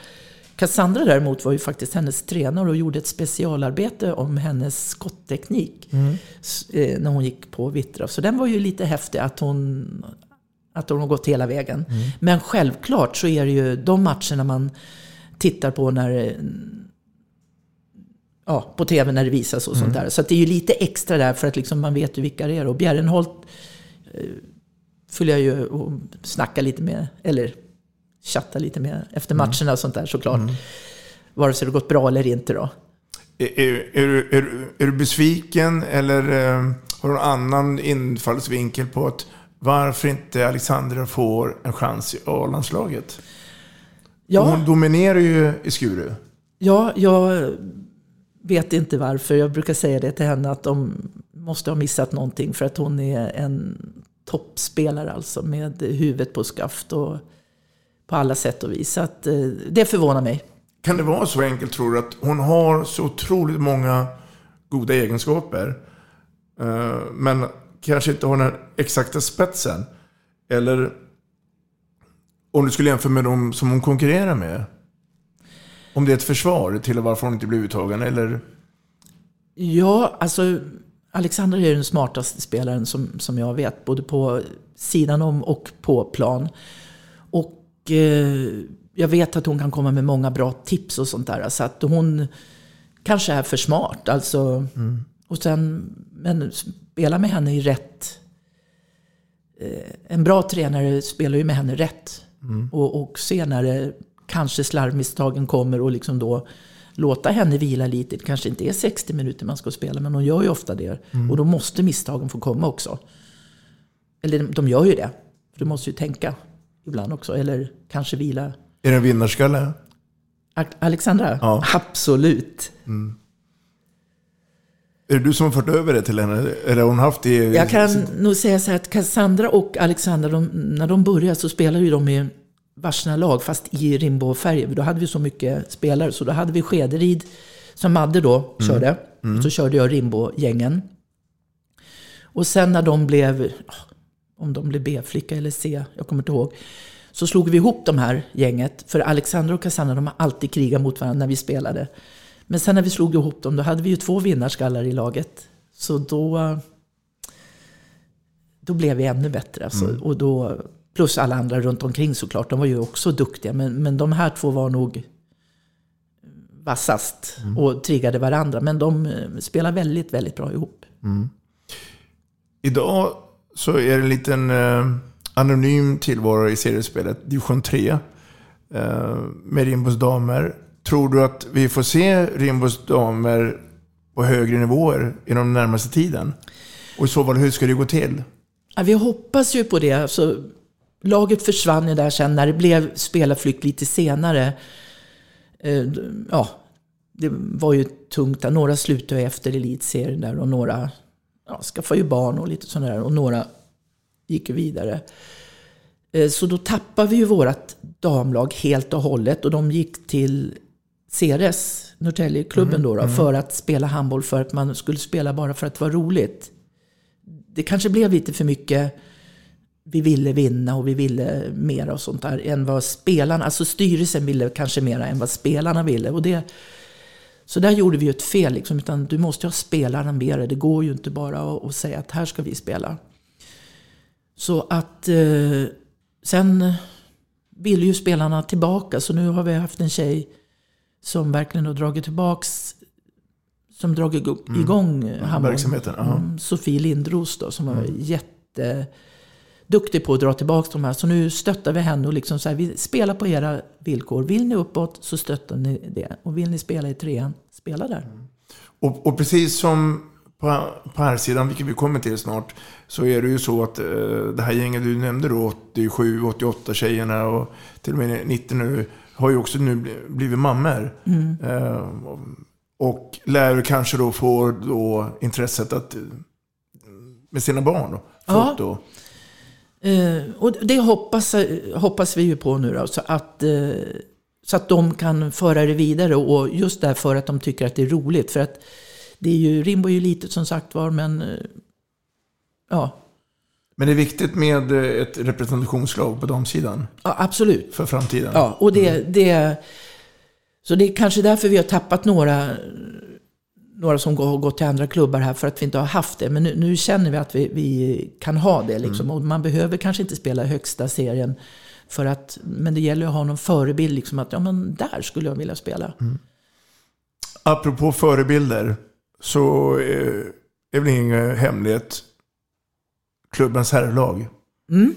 Cassandra däremot var ju faktiskt hennes tränare och gjorde ett specialarbete om hennes skottteknik Mm. eh, när hon gick på Vittra. Så den var ju lite häftig att hon, att hon har gått hela vägen. Mm. Men självklart så är det ju de matcherna man tittar på när ja, på tv när det visas och sånt Mm. där. Så det är ju lite extra där för att liksom man vet ju vilka det är. Och Bjärrenholt eh, följer jag ju och snackar lite med, eller chattar lite med efter Mm. matcherna och sånt där såklart. Vare sig det gått bra eller inte då. Är, är, är, du- är, du- är du besviken eller eh, har du någon annan infallsvinkel på att varför inte Alexandra får en chans i A-landslaget? Ja. Hon dominerar ju i Skuru. Ja, jag vet inte varför. Jag brukar säga det till henne att de måste ha missat någonting för att hon är en toppspelare alltså med huvudet på skaft och på alla sätt och vis. Så att, eh, det förvånar mig. Kan det vara så enkelt tror du att hon har så otroligt många goda egenskaper eh, men kanske inte har den exakta spetsen? Eller om du skulle jämföra med de som hon konkurrerar med? Om det är ett försvar till varför hon inte blir uttagen eller? Ja, alltså Alexander är den smartaste spelaren som, som jag vet, både på sidan om och på plan. Eh, jag vet att hon kan komma med många bra tips och sånt där. Så att hon kanske är för smart. Alltså, Mm. och sen, men spela med henne i rätt... Eh, en bra tränare spelar ju med henne rätt. Mm. Och, och se när det kanske slarvmisstagen kommer och liksom då låta henne vila lite. Det kanske inte är 60 minuter man ska spela, men hon gör ju ofta det. Mm. Och då måste misstagen få komma också. Eller de- de gör ju det. För du måste ju tänka ibland också. Eller kanske vila. Är det en vinnarskalle? Alexandra? Ja. Absolut. Mm. Är det du som har fört över det till henne? Eller hon haft det? i- Jag kan nog säga så här att Cassandra och Alexandra, de, när de började så spelade ju de i varsina lag, fast i Rimbo-färger. Då hade vi så mycket spelare, så då hade vi Skederid, som Madde då Mm. körde. Mm. Så körde jag Rimbo-gängen. Och sen när de blev, om de blev B-flicka eller C, jag kommer inte ihåg. Så slog vi ihop de här gänget. För Alexandra och Cassandra, de har alltid krigat mot varandra när vi spelade. Men sen när vi slog ihop dem, då hade vi ju två vinnarskallar i laget. Så då, då blev vi ännu bättre. Alltså. Mm. Och då, plus alla andra runt omkring såklart, de var ju också duktiga. Men, men de här två var nog vassast Mm. och triggade varandra. Men de eh, spelar väldigt, väldigt bra ihop. Mm. Idag så är det en liten eh, anonym tillvaro i seriespelet Division 3 eh, med Rimbos damer. Tror du att vi får se Rimbos damer på högre nivåer inom den närmaste tiden? Och i så fall, hur ska det gå till? Ja, vi hoppas ju på det. Alltså, laget försvann ju där sen när det blev spelarflykt lite senare. Eh, ja, det var ju tungt där. Några slutade efter elitserien där och några ja, skaffade ju barn och lite sådär. Och några gick ju vidare. Eh, så då tappade vi ju vårt damlag helt och hållet. Och de gick till Ceres, Norrtäljeklubben Mm, då, då mm. för att spela handboll. För att man skulle spela bara för att det var roligt det kanske blev lite för mycket vi ville vinna och vi ville mera och sånt där än vad spelarna, alltså styrelsen ville kanske mera än vad spelarna ville. Och det, så där gjorde vi ett fel, liksom, utan du måste ha spelarna med dig. Det går ju inte bara att, att säga att här ska vi spela. Så att eh, sen ville ju spelarna tillbaka, så nu har vi haft en tjej som verkligen har dragit tillbaks som dragit igång Mm. verksamheten. Mm, Sofie Lindros då, som var Mm. Jätteduktig på att dra tillbaka de här. Så nu stöttar vi henne och liksom så här, vi spelar på era villkor. Vill ni uppåt så stöttar ni det. Och vill ni spela i trean, spela där. Och, och precis som på, på här sidan, vilket vi kommer till snart, så är det ju så att eh, det här gänget du nämnde då, 87, 88 tjejerna och till och med 90 nu, har ju också nu bli- blivit mammor. Mm. Eh, och lär kanske då få då intresset att eh, med sina barn. Då, Ja. då. Eh, och det hoppas, hoppas vi ju på nu då, så att, eh, så att de kan föra det vidare. Och just därför att de tycker att det är roligt. För att det är ju, Rimbo är ju litet som sagt var, men eh, ja, Men det är viktigt med ett representationslag på damsidan. Ja, absolut. För framtiden. Ja, och det, det, så det är kanske därför vi har tappat några, några som har gått till andra klubbar här, för att vi inte har haft det. Men nu, nu känner vi att vi, vi kan ha det. Liksom. Mm. Och man behöver kanske inte spela högsta serien. För att, men det gäller att ha någon förebild, liksom, att ja, men där skulle jag vilja spela. Apropå förebilder så eh, är väl ingen hemlighet klubbens herrlag. Mm.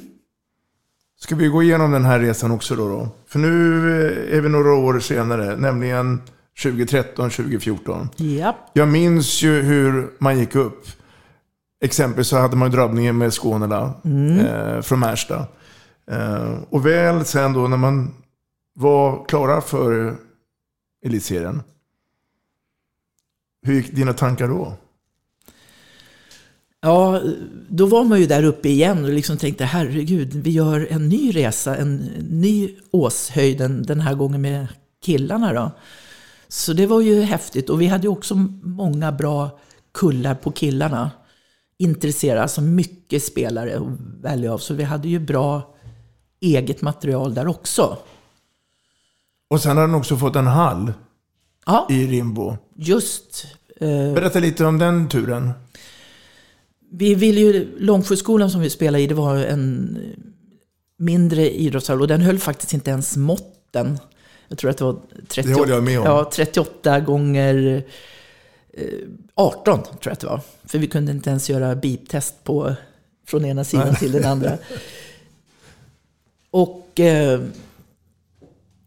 Ska vi gå igenom den här resan också då? då? För nu eh, är vi några år senare, nämligen 2013, 2014. Ja. Jag minns ju hur man gick upp. Exempelvis så hade man drabbningen med Skånela Mm. eh, från Märsta. Eh, och väl sen då när man var klara för elitserien. Hur gick dina tankar då? Ja, då var man ju där uppe igen och liksom tänkte herregud, vi gör en ny resa, en ny åshöjd den, den här gången med killarna då. Så det var ju häftigt och vi hade ju också många bra kullar på killarna. Intresserade, alltså mycket spelare att välja av. Så vi hade ju bra eget material där också. Och sen har den också fått en hall Ja. i Rimbo. Just. Eh, Berätta lite om den turen. Vi ville ju, Långsjöskolan som vi spelade i, det var en mindre idrottshall och den höll faktiskt inte ens måttet den. Jag tror att det var 38, Det jag. Ja, 38 gånger eh, 18 tror jag att det var. För vi kunde inte ens göra beep-test på, från ena sidan Nej. till den andra. <laughs> Och eh,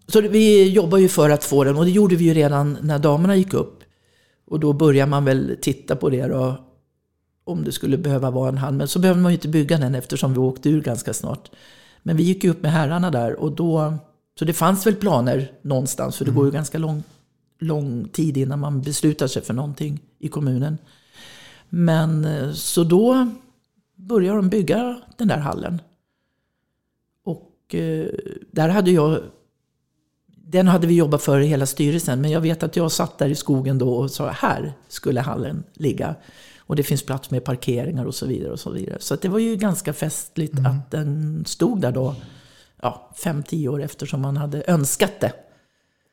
så vi jobbar ju för att få den och det gjorde vi ju redan när damerna gick upp. Och då börjar man väl titta på det då, om det skulle behöva vara en hall. Men så behöver man ju inte bygga den eftersom vi åkte ur ganska snart. Men vi gick ju upp med herrarna där och då, så det fanns väl planer någonstans, för det går ju ganska lång, lång tid innan man beslutar sig för någonting i kommunen. Men eh, så då började de bygga den där hallen. Och eh, där hade jag den hade vi jobbat för i hela styrelsen, men jag vet att jag satt där i skogen då och sa här skulle hallen ligga. Och det finns plats med parkeringar och så vidare. och Så vidare. Så det var ju ganska festligt att den stod där då, ja, fem, tio år efter som man hade önskat det.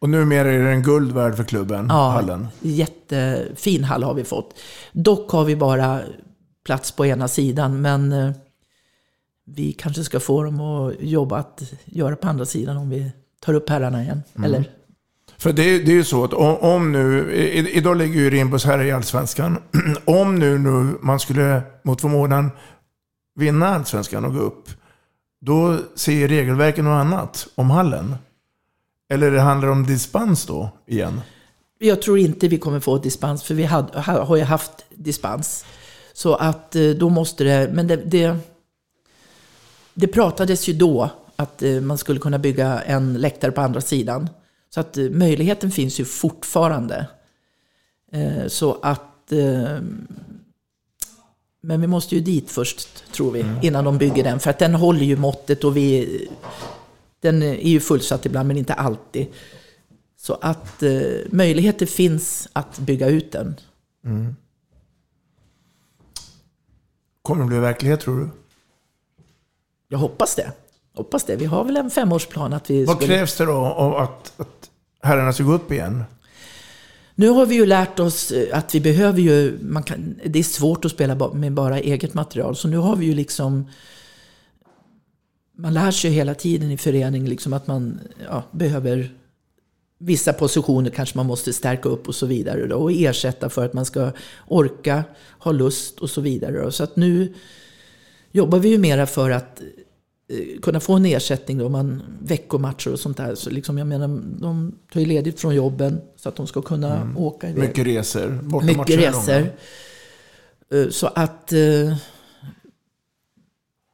Och numera är den guld värd för klubben, Ja, hallen. jättefin hall har vi fått. Dock har vi bara plats på ena sidan, men eh, vi kanske ska få dem att jobba att göra på andra sidan om vi tar upp herrarna igen. Mm. Eller För det, det är ju så att om, om nu, i, idag ligger ju Rimbos här i Allsvenskan. <clears throat> om nu, nu man skulle mot förmodan vinna Allsvenskan och gå upp, då ser regelverket något annat om hallen. Eller det handlar om dispens då igen? Jag tror inte vi kommer få dispens, för vi had, har ju haft dispens. Så att eh, då måste det, men det, det, det pratades ju då att eh, man skulle kunna bygga en läktare på andra sidan. Så att eh, möjligheten finns ju fortfarande. Så att, men vi måste ju dit först, tror vi, innan de bygger den. För att den håller ju måttet och vi, den är ju fullsatt ibland, men inte alltid. Så att eh, möjligheter finns att bygga ut den. Mm. Kommer det bli verklighet tror du? Jag hoppas det. Hoppas det. Vi har väl en femårsplan att vi Vad skulle... krävs det då av att, att herrarna ska gå upp igen? Nu har vi ju lärt oss eh, att vi behöver ju... Man kan, det är svårt att spela med bara eget material. Så nu har vi ju liksom... Man lär sig ju hela tiden i förening liksom att man ja, behöver... Vissa positioner kanske man måste stärka upp och så vidare. Då, och ersätta för att man ska orka, ha lust och så vidare. Då. Så att nu jobbar vi ju mera för att kunna få en ersättning då, man veckomatcher och sånt där. Så liksom, jag menar, de tar ju ledigt från jobben så att de ska kunna Mm. åka iväg. Mycket resor. Mycket långa. resor. Eh, Så att eh,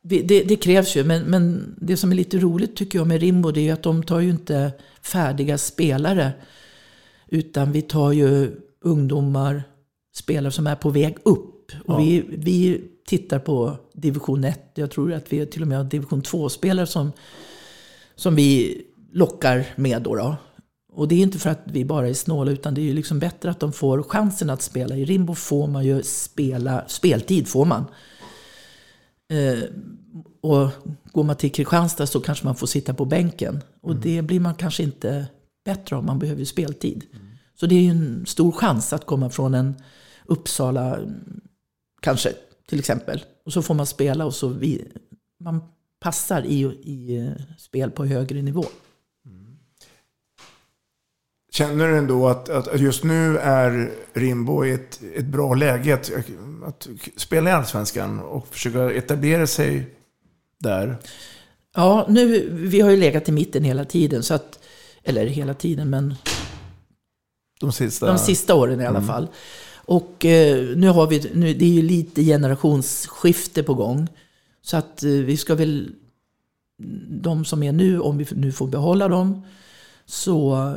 det, det krävs ju. Men, men det som är lite roligt tycker jag med Rimbo det är att de tar ju inte färdiga spelare. Utan vi tar ju ungdomar, spelare som är på väg upp. Och Ja. vi, vi tittar på division 1. Jag tror att vi till och med har division 2-spelare som, som vi lockar med. Då, då. Och det är inte för att vi bara är snåla utan det är ju liksom bättre att de får chansen att spela. I Rimbo får man ju spela, speltid får man. Eh, och går man till Kristianstad så kanske man får sitta på bänken. Och det blir man kanske inte bättre om, man behöver ju speltid. Så det är ju en stor chans att komma från en Uppsala, mm, kanske till exempel. Och så får man spela och så vi, man passar i, i eh, spel på högre nivå. Känner du ändå att, att just nu är Rimbo i ett, ett bra läge att, att spela i Allsvenskan och försöka etablera sig där? Ja, nu, vi har ju legat i mitten hela tiden. Så att, eller hela tiden, men De sista, de sista åren i alla Mm. fall. Och eh, nu har vi, nu, det är ju lite generationsskifte på gång. Så att eh, vi ska väl, de som är nu, om vi nu får behålla dem, så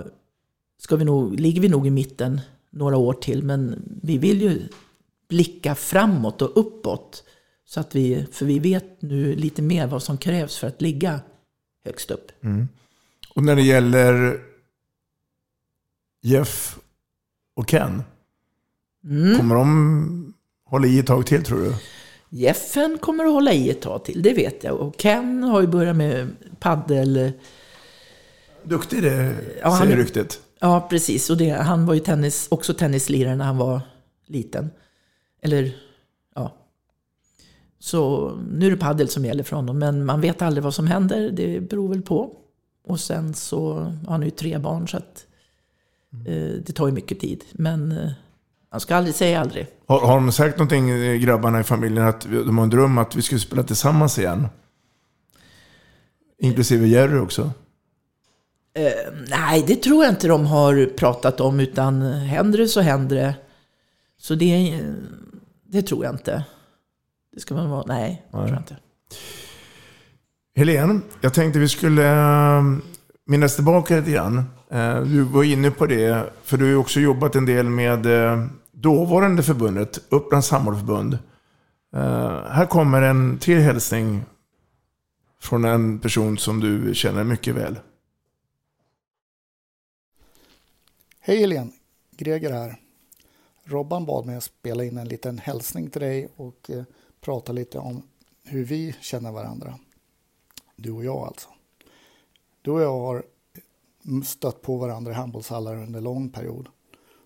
ska vi nog, ligger vi nog i mitten några år till. Men vi vill ju blicka framåt och uppåt. Så att vi, för vi vet nu lite mer vad som krävs för att ligga högst upp. Mm. Och när det gäller Jeff och Ken, Mm. kommer de hålla i ett tag till tror du? Jeffen kommer att hålla i ett tag till, det vet jag. Och Ken har ju börjat med paddel. Duktig det, Ja, han- säger ryktet. Ja, precis. Och det, han var ju tennis, också tennislirare när han var liten. Eller, ja. Så nu är det paddel som gäller för honom. Men man vet aldrig vad som händer. Det beror väl på. Och sen så har han ju tre barn så att eh, det tar ju mycket tid. Men eh, man ska aldrig säga aldrig. Har, har de sagt någonting, eh, grabbarna i familjen, att de har en dröm att vi skulle spela tillsammans igen? Inklusive Jerry också? Eh, nej, det tror jag inte de har pratat om, utan händer det så händer det. Så det, det tror jag inte. Det ska man vara, nej, det tror jag inte. Helene, jag tänkte vi skulle eh, minnas tillbaka lite grann. Eh, Du var inne på det, för du har ju också jobbat en del med eh, dåvarande förbundet, Upplands Handbollförbund. Eh, här kommer en till hälsning från en person som du känner mycket väl. Hej Helene, Greger här. Robban bad mig att spela in en liten hälsning till dig och eh, prata lite om hur vi känner varandra. Du och jag alltså. Du och jag har stött på varandra i handbollshallar under en lång period.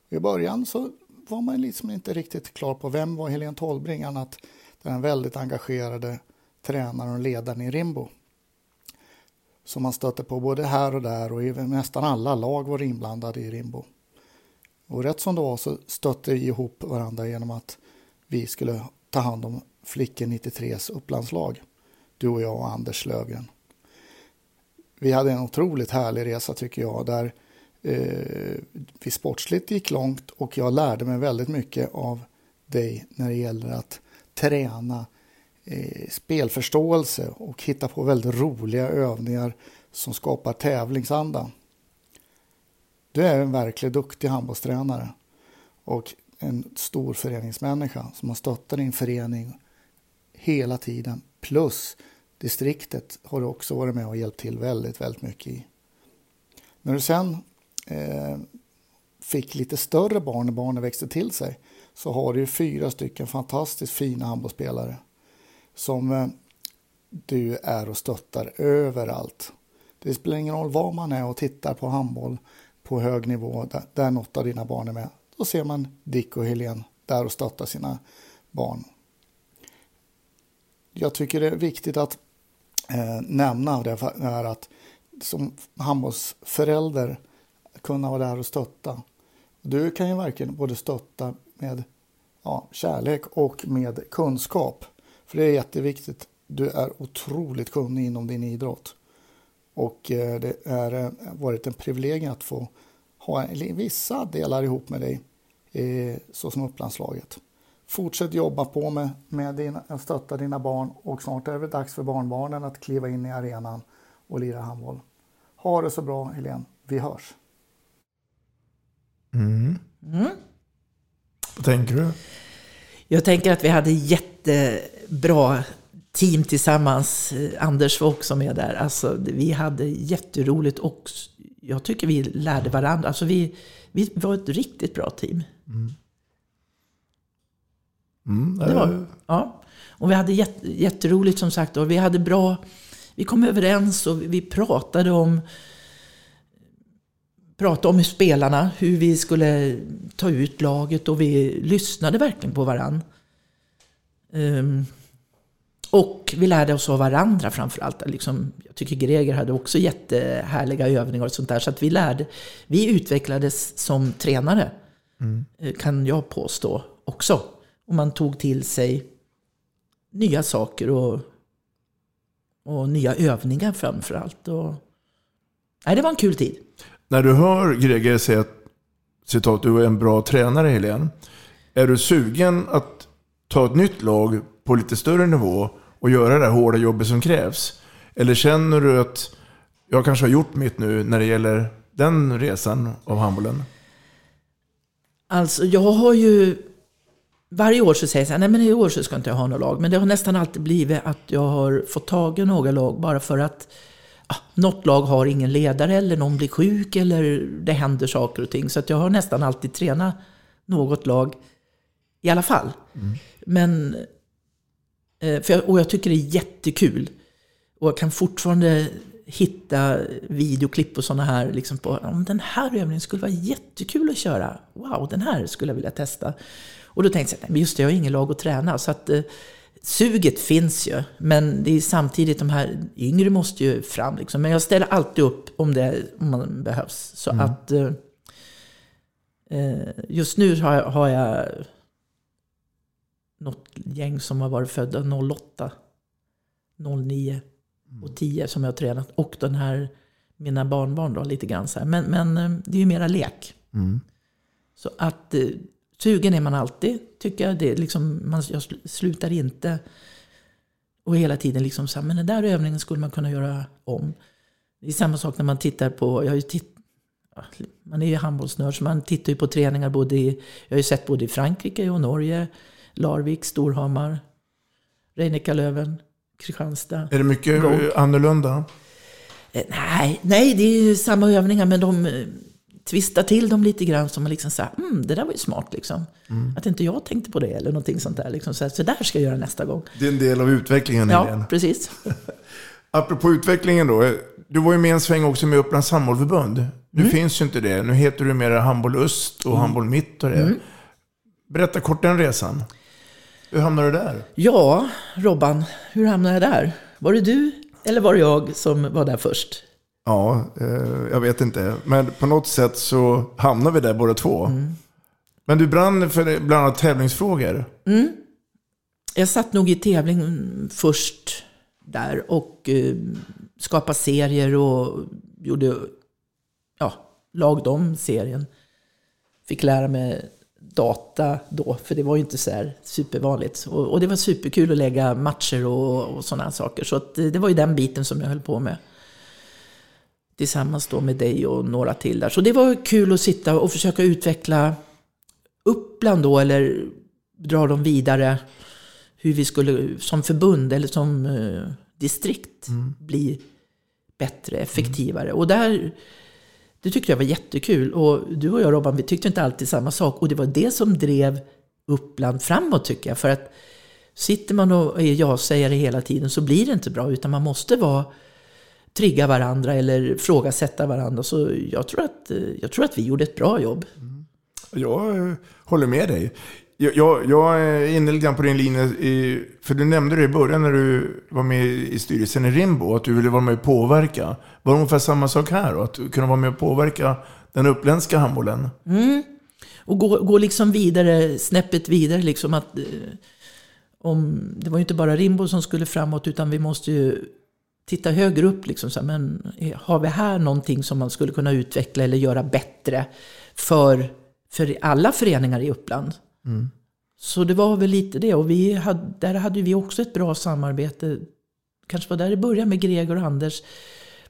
I början så var man liksom inte riktigt klar på vem var Helene Tollbring annat den väldigt engagerade tränaren och ledaren i Rimbo. Som man stötte på både här och där och i nästan alla lag var inblandade i Rimbo. Och rätt som det var så stötte vi ihop varandra genom att vi skulle ta hand om Flickor 93s upplandslag. Du och jag och Anders Lövgren. Vi hade en otroligt härlig resa tycker jag där eh, vi sportsligt gick långt och jag lärde mig väldigt mycket av dig när det gäller att träna eh, spelförståelse och hitta på väldigt roliga övningar som skapar tävlingsanda. Du är en verkligt duktig handbollstränare och en stor föreningsmänniska som har stöttat din förening hela tiden. Plus distriktet har du också varit med och hjälpt till väldigt, väldigt mycket i. När du sen eh, fick lite större barn när barnen växte till sig så har du fyra stycken fantastiskt fina handbollsspelare som eh, du är och stöttar överallt. Det spelar ingen roll var man är och tittar på handboll på hög nivå där, där något av dina barn är med. Då ser man Dick och Helene där och stöttar sina barn. Jag tycker det är viktigt att eh, nämna det här att som handbollsförälder kunna vara där och stötta. Du kan ju verkligen både stötta med ja, kärlek och med kunskap. För det är jätteviktigt. Du är otroligt kunnig inom din idrott. Och eh, det har eh, varit en privilegium att få ha vissa delar ihop med dig, såsom så som Upplandslaget. Fortsätt jobba på med, med din, att stötta dina barn och snart är det dags för barnbarnen att kliva in i arenan och lira handboll. Ha det så bra Helene, vi hörs. Mm. Mm. Vad tänker du? Jag tänker att vi hade jättebra team tillsammans. Anders var också med där. Alltså, vi hade jätteroligt och jag tycker vi lärde varandra. Alltså, vi, vi var ett riktigt bra team. Mm. Mm, Det var, ja. Och vi hade jätte, jätteroligt som sagt. Och vi hade bra... Vi kom överens och vi pratade om pratade om spelarna, hur vi skulle ta ut laget och vi lyssnade verkligen på varann. Um, och vi lärde oss av varandra framförallt. Liksom, jag tycker Greger hade också jättehärliga övningar och sånt där. Så att vi lärde, vi utvecklades som tränare, Mm. eh, kan jag påstå också. Och man tog till sig nya saker och, och nya övningar framförallt. Och, nej, det var en kul tid. När du hör Greger säga att citat, du är en bra tränare Helene. Är du sugen att ta ett nytt lag på lite större nivå och göra det hårda jobbet som krävs? Eller känner du att jag kanske har gjort mitt nu när det gäller den resan av handbollen? Alltså jag har ju... Varje år så säger jag att nej men i år så ska inte jag ha något lag. Men det har nästan alltid blivit att jag har fått tag i några lag bara för att ja, något lag har ingen ledare eller någon blir sjuk eller det händer saker och ting. Så att jag har nästan alltid tränat något lag i alla fall. Men, eh, för jag, och jag tycker det är jättekul. Och jag kan fortfarande hitta videoklipp och sådana här. Liksom på, om den här övningen skulle vara jättekul att köra. Wow, den här skulle jag vilja testa. Och då tänkte jag, nej, men just det, jag har ingen lag att träna. Så att, eh, suget finns ju, men det är samtidigt de här yngre måste ju fram. Liksom. Men jag ställer alltid upp om det om man behövs. Så Mm. att eh, eh, just nu har jag, har jag något gäng som har varit födda 08, 09 och 10 som jag har tränat. Och den här, mina barnbarn då, lite grann så här. Men, men eh, det är ju mera lek. Mm. Så att eh, sugen är man alltid, tycker jag. Det liksom, man, jag sl- slutar inte. Och hela tiden liksom så här, men den där övningen skulle man kunna göra om. Det är samma sak när man tittar på, jag har ju titt, man är ju handbollsnörd så man tittar ju på träningar både i, jag har ju sett både i Frankrike och Norge, Larvik, Storhammar, Reinekalöven, Kristianstad. Är det mycket eh, annorlunda? Eh, Nej, nej, det är ju samma övningar men de twistar till dem lite grann så man liksom säger, mm, det där var ju smart liksom. Mm. Att inte jag tänkte på det eller någonting sånt där. Liksom. Så, så där ska jag göra nästa gång. Det är en del av utvecklingen. Ja, precis. <laughs> Apropå utvecklingen då. Du var ju med en sväng också med Upplands handbollförbund. Nu Mm. finns ju inte det. Nu heter du mer Handboll Öst och Handboll Mitt och det. Mm. Berätta kort den resan. Hur hamnade du där? Ja, Robban, hur hamnade jag där? Var det du eller var det jag som var där först? Ja, eh, jag vet inte. Men på något sätt så hamnade vi där båda två. Mm. Men du brann för bland annat tävlingsfrågor. Mm. Jag satt nog i tävling först där och eh, skapade serier och gjorde, ja, lagde om serien. Fick lära mig data då, för det var ju inte så här supervanligt. Och, och det var superkul att lägga matcher och, och sådana saker. Så att, eh, det var ju den biten som jag höll på med. Tillsammans då med dig och några till där. Så det var kul att sitta och försöka utveckla Uppland då, eller dra dem vidare. Hur vi skulle som förbund eller som eh, distrikt bli bättre, effektivare. Och där, det tyckte jag var jättekul. Och du och jag Robban, vi tyckte inte alltid samma sak. Och det var det som drev Uppland framåt tycker jag. För att sitter man och är ja-sägare hela tiden så blir det inte bra. Utan man måste vara trigga varandra eller frågasätta varandra. Så jag tror att, jag tror att vi gjorde ett bra jobb. Jag eh, håller med dig. Jag, jag, jag är inne lite grann på din linje, i, för du nämnde det i början när du var med i styrelsen i Rimbo, att du ville vara med och påverka. Var det ungefär samma sak här då? Att du kunde vara med och påverka den uppländska handbollen? Mm. Och gå, gå liksom vidare, snäppet vidare. Liksom att, eh, om, det var ju inte bara Rimbo som skulle framåt, utan vi måste ju titta högre upp. Liksom, så här, men har vi här någonting som man skulle kunna utveckla eller göra bättre för, för alla föreningar i Uppland? Mm. Så det var väl lite det. Och vi hade, där hade vi också ett bra samarbete. Kanske var där det började med Gregor och Anders.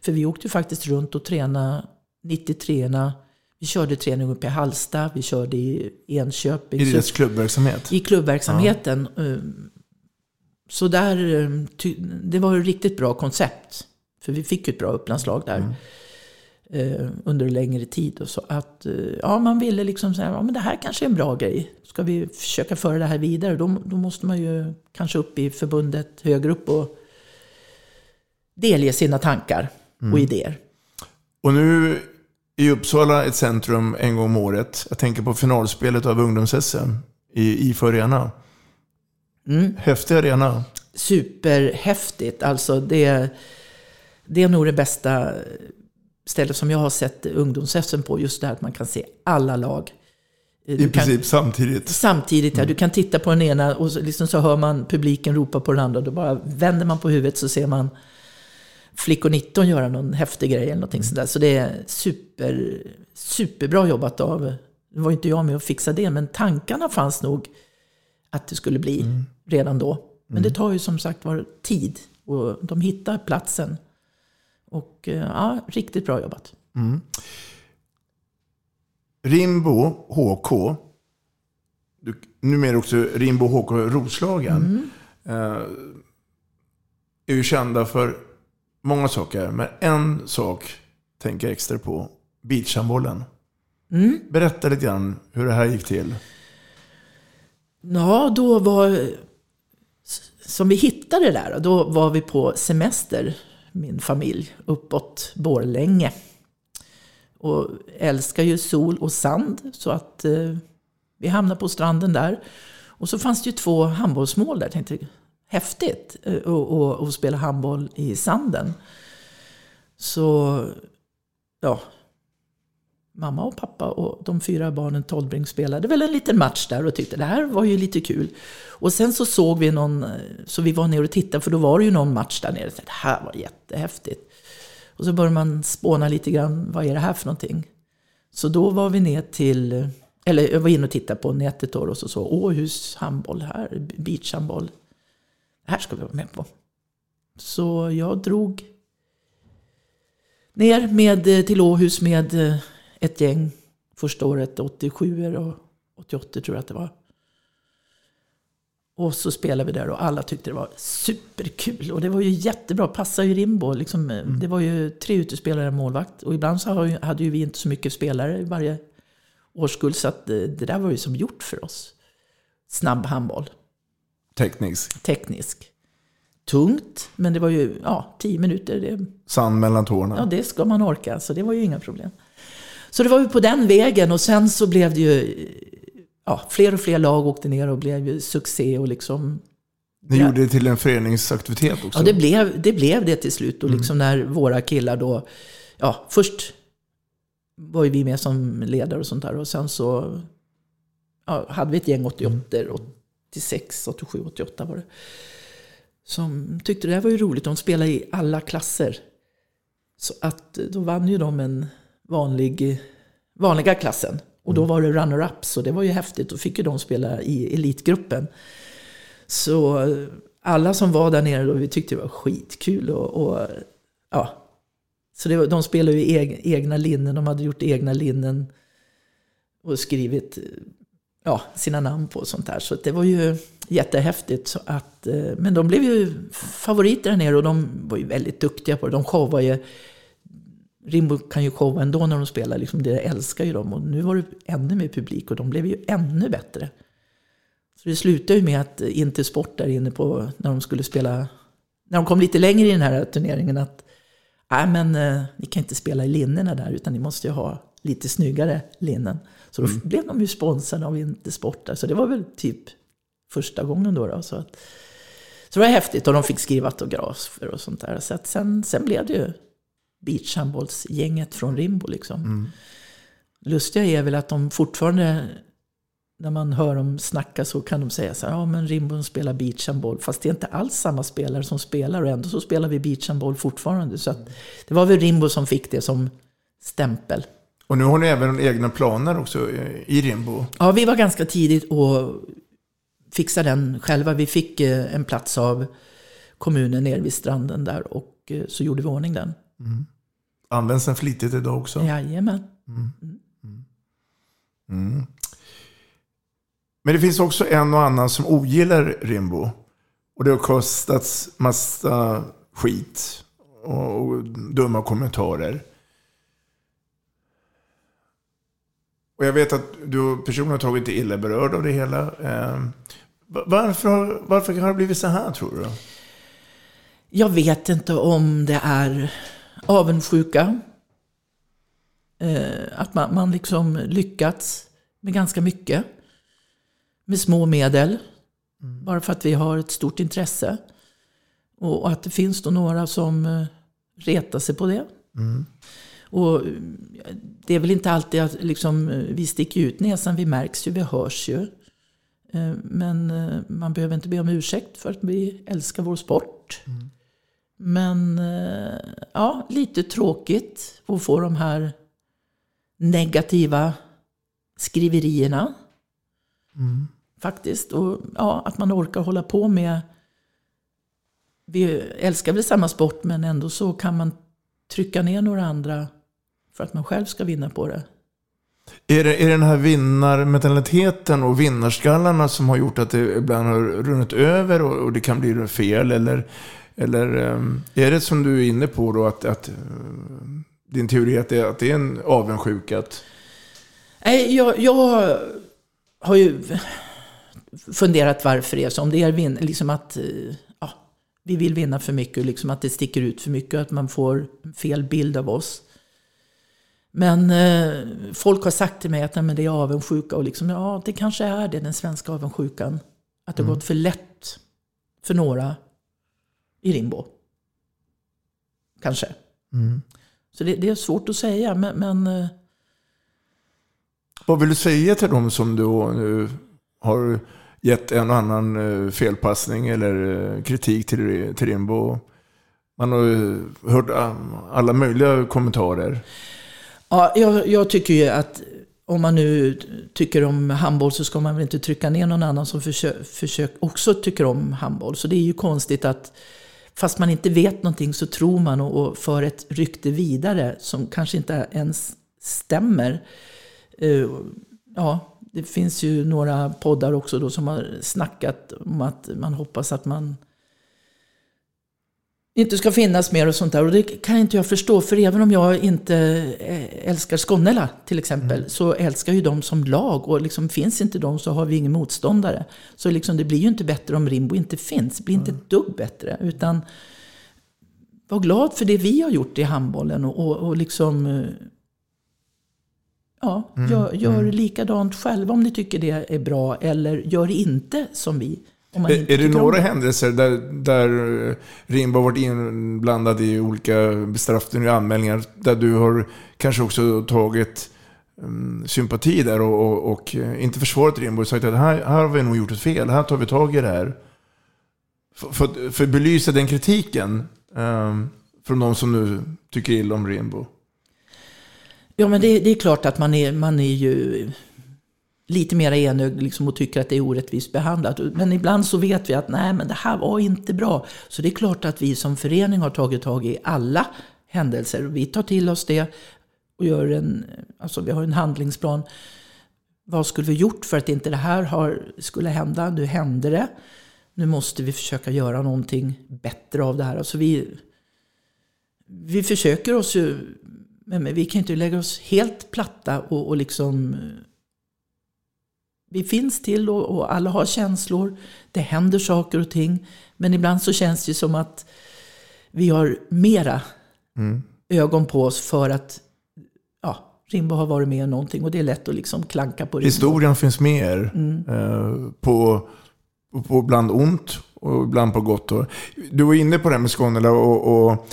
För vi åkte faktiskt runt och tränade 93 Vi körde träning uppe i Hallsta, vi körde i Enköping. I deras klubbverksamhet? I klubbverksamheten. Eh, Så där, eh, det var ett riktigt bra koncept. För vi fick ju ett bra upplandslag där. eh, Under längre tid. Och så att, eh, ja, man ville liksom säga, ja men det här kanske är en bra grej. Ska vi försöka föra det här vidare? Då, då måste man ju kanske upp i förbundet högre upp och delge sina tankar och Mm. idéer. Och nu i Uppsala ett centrum en gång om året. Jag tänker på finalspelet av ungdoms-SM i IFA Arena. Mm. Häftig arena. superhäftigt. Alltså det, det är nog det bästa stället som jag har sett ungdoms på. Just det här att man kan se alla lag. I Du kan- princip samtidigt. Samtidigt, ja. Du kan titta på den ena och så, liksom så hör man publiken ropa på den andra. Då bara vänder man på huvudet så ser man Flickor 19 göra någon häftig grej eller någonting sådär. Så det är super, superbra jobbat av, nu var inte jag med och fixa det, men tankarna fanns nog att det skulle bli redan då. Men det tar ju som sagt var tid och de hittar platsen. Och eh, ja, riktigt bra jobbat. Mm. Rimbo HK, du, numera också Rimbo HK Roslagen, eh, är ju kända för många saker. Men en sak tänker jag extra på. Beachhandbollen. Mm. Berätta lite grann hur det här gick till. Ja, då var... Som vi hittade det där, då var vi på semester, min familj, uppåt Borlänge. Och älskar ju sol och sand, så att eh, vi hamnade på stranden där. Och så fanns det ju två handbollsmål där. Jag tänkte, häftigt eh, att- att spela handboll i sanden. Så ja, mamma och pappa och de fyra barnen Tollbring spelade väl en liten match där och tyckte det här var ju lite kul. Och sen så såg vi någon, så vi var nere och tittade för då var det ju någon match där nere. Så det här var jättehäftigt. Och så började man spåna lite grann, vad är det här för någonting? Så då var vi ner till, eller jag var inne och tittade på nätet då och så såg Åhus handboll här, beachhandboll. Det här ska vi vara med på. Så jag drog ner med, till Åhus med ett gäng första året, 87 och 88 tror jag att det var. Och så spelade vi där och alla tyckte det var superkul. Och det var ju jättebra, passade ju Rimbo. Liksom, eh, Det var ju tre utespelare och en målvakt. Och ibland så hade ju vi inte så mycket spelare i varje årskull. Så att eh, det där var ju som gjort för oss. Snabb handboll, Teknisk. teknisk. Tungt, men det var ju ja, tio minuter. Det, Sand mellan tårna. Ja, det ska man orka, så det var ju inga problem. Så det var ju på den vägen och sen så blev det ju, ja, fler och fler lag åkte ner och blev ju succé och liksom Ni gjorde det till en föreningsaktivitet också. Ja, det blev, det blev det till slut. Och liksom när våra killar då, ja, först var ju vi med som ledare och sånt där. Och sen så ja, hade vi ett gäng 88, 86, 87, 88 var det. Som tyckte det här var ju roligt. De spelade i alla klasser. Så att då vann ju de en vanlig, vanliga klassen. Och då var det runner-ups och det var ju häftigt. Då fick ju de spela i elitgruppen. Så eh, alla som var där nere, då, vi tyckte det var skitkul. Och, och, ja. Så var, de spelade ju egna linnen, de hade gjort egna linnen och skrivit ja, sina namn på och sånt där. Så det var ju jättehäftigt. Så att, eh, men de blev ju favoriter där nere och de var ju väldigt duktiga på det. De showade ju Rimbo kan ju showa ändå när de spelar, liksom, det älskar ju de. Och nu var det ännu mer publik och de blev ju ännu bättre. Så det slutade ju med att Intersport där inne på, när de skulle spela, när de kom lite längre i den här turneringen, att nej men eh, ni kan inte spela i linnena där, utan ni måste ju ha lite snyggare linnen. Så då blev de ju sponsrade av Intersport där, så det var väl typ första gången då. då så, att, så det var häftigt och de fick skriva autografer och sånt där. Så att sen, sen blev det ju beachhandbollsgänget från Rimbo liksom. Mm. Lustiga är väl att de fortfarande, när man hör dem snacka så kan de säga så här, ja men Rimbo spelar beachhandboll. Fast det är inte alls samma spelare som spelar och ändå så spelar vi beachhandboll fortfarande. Så att det var väl Rimbo som fick det som stämpel. Och nu har ni även egna planer också eh, i Rimbo. Ja, vi var ganska tidigt och fixade den själva. Vi fick eh, en plats av kommunen nere vid stranden där och eh, så gjorde vi ordning den. Mm. Används den flitigt idag också? Jajamän. Mm. Mm. Men det finns också en och annan som ogillar Rimbo. Och det har kostats massa skit och, och dumma kommentarer. Och jag vet att du personligen har tagit dig illa berörd av det hela. Eh, va- varför, varför har det blivit så här tror du? Jag vet inte om det är avundsjuka. Eh, att man, man liksom lyckats med ganska mycket. Med små medel. Bara för att vi har ett stort intresse. Och, och att det finns då några som eh, retar sig på det. Mm. Och det är väl inte alltid att liksom, vi sticker ut näsan, vi märks ju, vi hörs ju. Eh, Men man behöver inte be om ursäkt för att vi älskar vår sport. Men eh, ja, lite tråkigt att få de här negativa skriverierna. Mm. Faktiskt. Och ja, att man orkar hålla på med... Vi älskar väl samma sport men ändå så kan man trycka ner några andra för att man själv ska vinna på det. Är det, är det den här vinnarmentaliteten och vinnarskallarna som har gjort att det ibland har runnit över och, och det kan bli fel? Eller, eller ehm, är det som du är inne på då att, att eh, din teori att det, att det är en avundsjuka? Att, Nej, jag, jag har ju funderat varför det är så. Om det är vin, liksom att eh, ja, vi vill vinna för mycket, liksom att det sticker ut för mycket, att man får fel bild av oss. Men eh, folk har sagt till mig att nej, men det är avundsjuka och liksom, ja, det kanske är det, den svenska avundsjukan. Att det har Mm. gått för lätt för några i Rimbo. Kanske. Mm. Så det, det, är svårt att säga, men... men eh, Vad vill du säga till dem som då nu har gett en och annan eh, felpassning eller eh, kritik till, till Rimbo? Man har ju hört alla möjliga kommentarer. Ja, jag, jag, tycker ju att om man nu tycker om handboll så ska man väl inte trycka ner någon annan som försök, försök också tycker om handboll. Så det är ju konstigt att fast man inte vet någonting så tror man och, och för ett rykte vidare som kanske inte ens stämmer. Uh, ja, det finns ju några poddar också då som har snackat om att man hoppas att man inte ska finnas mer och sånt där. Och det kan inte jag förstå, för även om jag inte eh, älskar Skonnela till exempel, mm. så älskar ju de som lag. Och liksom, finns inte de så har vi ingen motståndare. Så liksom, det blir ju inte bättre om Rimbo inte finns. Det blir inte mm. ett dugg bättre. Utan var glad för det vi har gjort i handbollen och, och, och liksom... Eh, ja, mm. gör, gör mm. likadant själva om ni tycker det är bra. Eller gör inte som vi. Är, är det några händelser där, där Rimbo har varit inblandad i olika bestraffningar och anmälningar där du har kanske också tagit um, sympati där och, och, och, eh, inte försvarat Rimbo och sagt att här, här har vi nog gjort ett fel, här tar vi tag i det här. För, för, för att belysa den kritiken um, från de som nu tycker illa om Rimbo. Ja, men det, det, är klart att man är, man är ju lite mer enögd liksom och tycker att det är orättvist behandlat. Men ibland så vet vi att nej, men det här var inte bra. Så det är klart att vi som förening har tagit tag i alla händelser. Vi tar till oss det och gör en, alltså vi har en handlingsplan. Vad skulle vi gjort för att inte det här har, skulle hända? Nu hände det. Nu måste vi försöka göra någonting bättre av det här. Alltså vi, vi försöker oss ju, men vi kan inte lägga oss helt platta och, och liksom vi finns till och, och, alla har känslor. Det händer saker och ting. Men ibland så känns det som att vi har mera mm. ögon på oss för att ja, Rimbo har varit med i någonting. Och det är lätt att liksom klanka på Rimbo. Historien finns med er. Mm. Eh, på, på ibland ont och ibland på gott. Du var inne på det här med Skånela och, och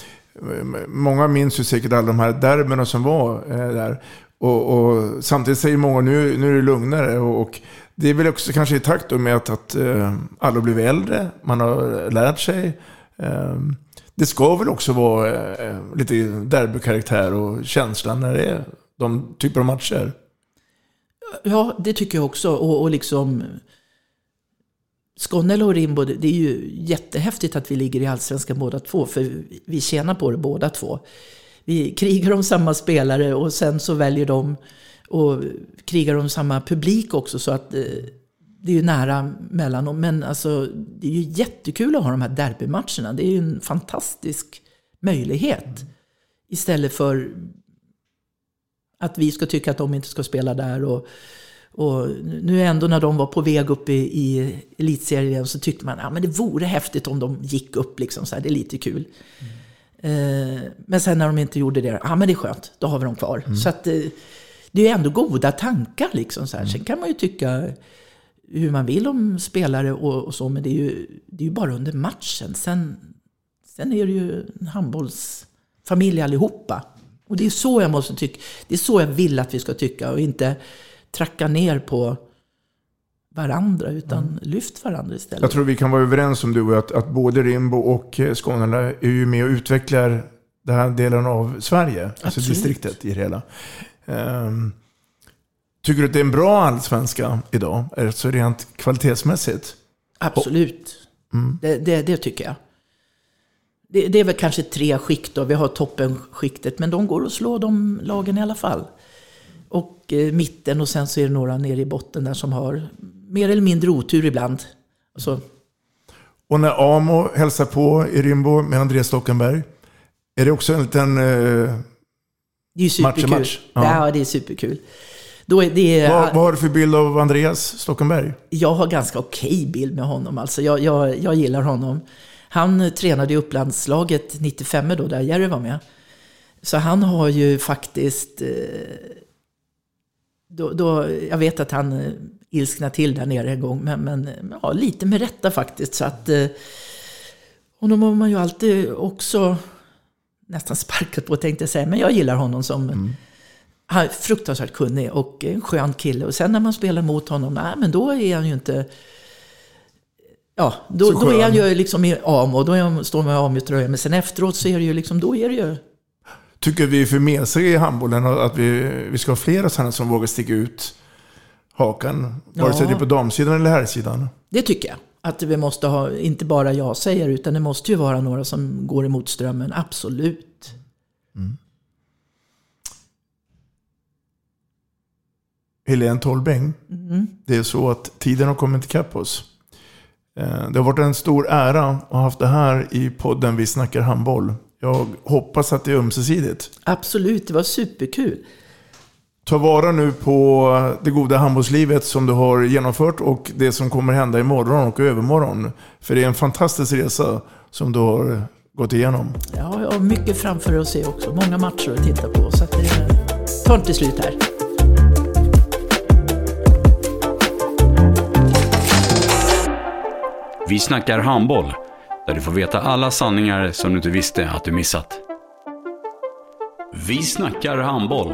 Många minns ju säkert alla de här derbyna som var eh, där. Och, och, samtidigt säger många nu, nu är det lugnare. Och, och det är väl också kanske i takt med att, att uh, alla blivit äldre, man har lärt sig. Uh, det ska väl också vara uh, lite derbykaraktär och känsla när det är de typer av matcher. Ja, det tycker jag också. Och, och liksom... Skånela och Rimbo, det är ju jättehäftigt att vi ligger i Allsvenskan båda två. För vi tjänar på det båda två vi krigar om samma spelare och sen så väljer de och krigar om samma publik också. Så att eh, det är ju nära mellan dem. Men alltså, det är ju jättekul att ha de här derbymatcherna. Det är ju en fantastisk möjlighet. Istället för att vi ska tycka att de inte ska spela där. Och, och nu ändå när de var på väg upp i, i elitserien så tyckte man att ja, det vore häftigt om de gick upp. Liksom, så här, det är lite kul. Mm. Eh, men sen när de inte gjorde det, ja men det är skönt, då har vi dem kvar. Mm. Så att eh, det är ändå goda tankar liksom. Så här. Sen kan man ju tycka hur man vill om spelare och, och så, men det är, ju, det är ju bara under matchen. Sen, sen är det ju en handbollsfamilj allihopa. Och det är så jag måste tycka, det är så jag vill att vi ska tycka och inte tracka ner på varandra, utan mm. lyft varandra istället. Jag tror vi kan vara överens om du och att, att både Rimbo och eh, Skåne är ju med och utvecklar den här delen av Sverige, Absolut. alltså distriktet i det hela. Um, tycker du att det är en bra allsvenska idag, alltså rent kvalitetsmässigt? Absolut, mm. det, det, det, tycker jag. Det, det, är väl kanske tre skikt då. Vi har toppenskiktet, men de går att slå de lagen i alla fall. Och eh, mitten och sen så är det några nere i botten där som har mer eller mindre otur ibland. Så. Och när Amo hälsar på i Rimbo med Andreas Stockenberg, är det också en liten eh, det är superkul. match? Ja. ja, det är superkul. Då är det, vad, vad har du för bild av Andreas Stockenberg? Jag har ganska okej bild med honom. Alltså jag, jag, jag gillar honom. Han tränade i Upplandslaget 95 då, där Jerry var med. Så han har ju faktiskt... Eh, då, då, jag vet att han ilskna till där nere en gång. Men, men ja, lite med rätta faktiskt. Så att, eh, Och då har man ju alltid också nästan sparkat på tänkte jag säga. Men jag gillar honom som mm. han är fruktansvärt kunnig och en skön kille. Och sen när man spelar mot honom, nej men då är han ju inte Ja, då, då är han ju liksom i AMO, då är han, står man i AMO-tröja. Men sen efteråt så är det ju liksom, då är det ju... Tycker vi är för mesiga i handbollen att vi, vi ska ha flera sådana som vågar sticka ut hakan? Ja. Vare sig det är på damsidan eller herrsidan. Det tycker jag. Att vi måste ha, inte bara jag säger, utan det måste ju vara några som går emot strömmen. Absolut. Mm. Helene Tolbäng, mm. det är så att tiden har kommit ikapp oss. Eh, det har varit en stor ära att ha haft det här i podden Vi snackar handboll. Jag hoppas att det är ömsesidigt. Absolut, det var superkul. Ta vara nu på det goda handbollslivet som du har genomfört och det som kommer hända imorgon och övermorgon. För det är en fantastisk resa som du har gått igenom. Ja, jag har mycket framför att se också. Många matcher att titta på. Så att det tar inte slut här. Vi snackar handboll, där du får veta alla sanningar som du inte visste att du missat. Vi snackar handboll.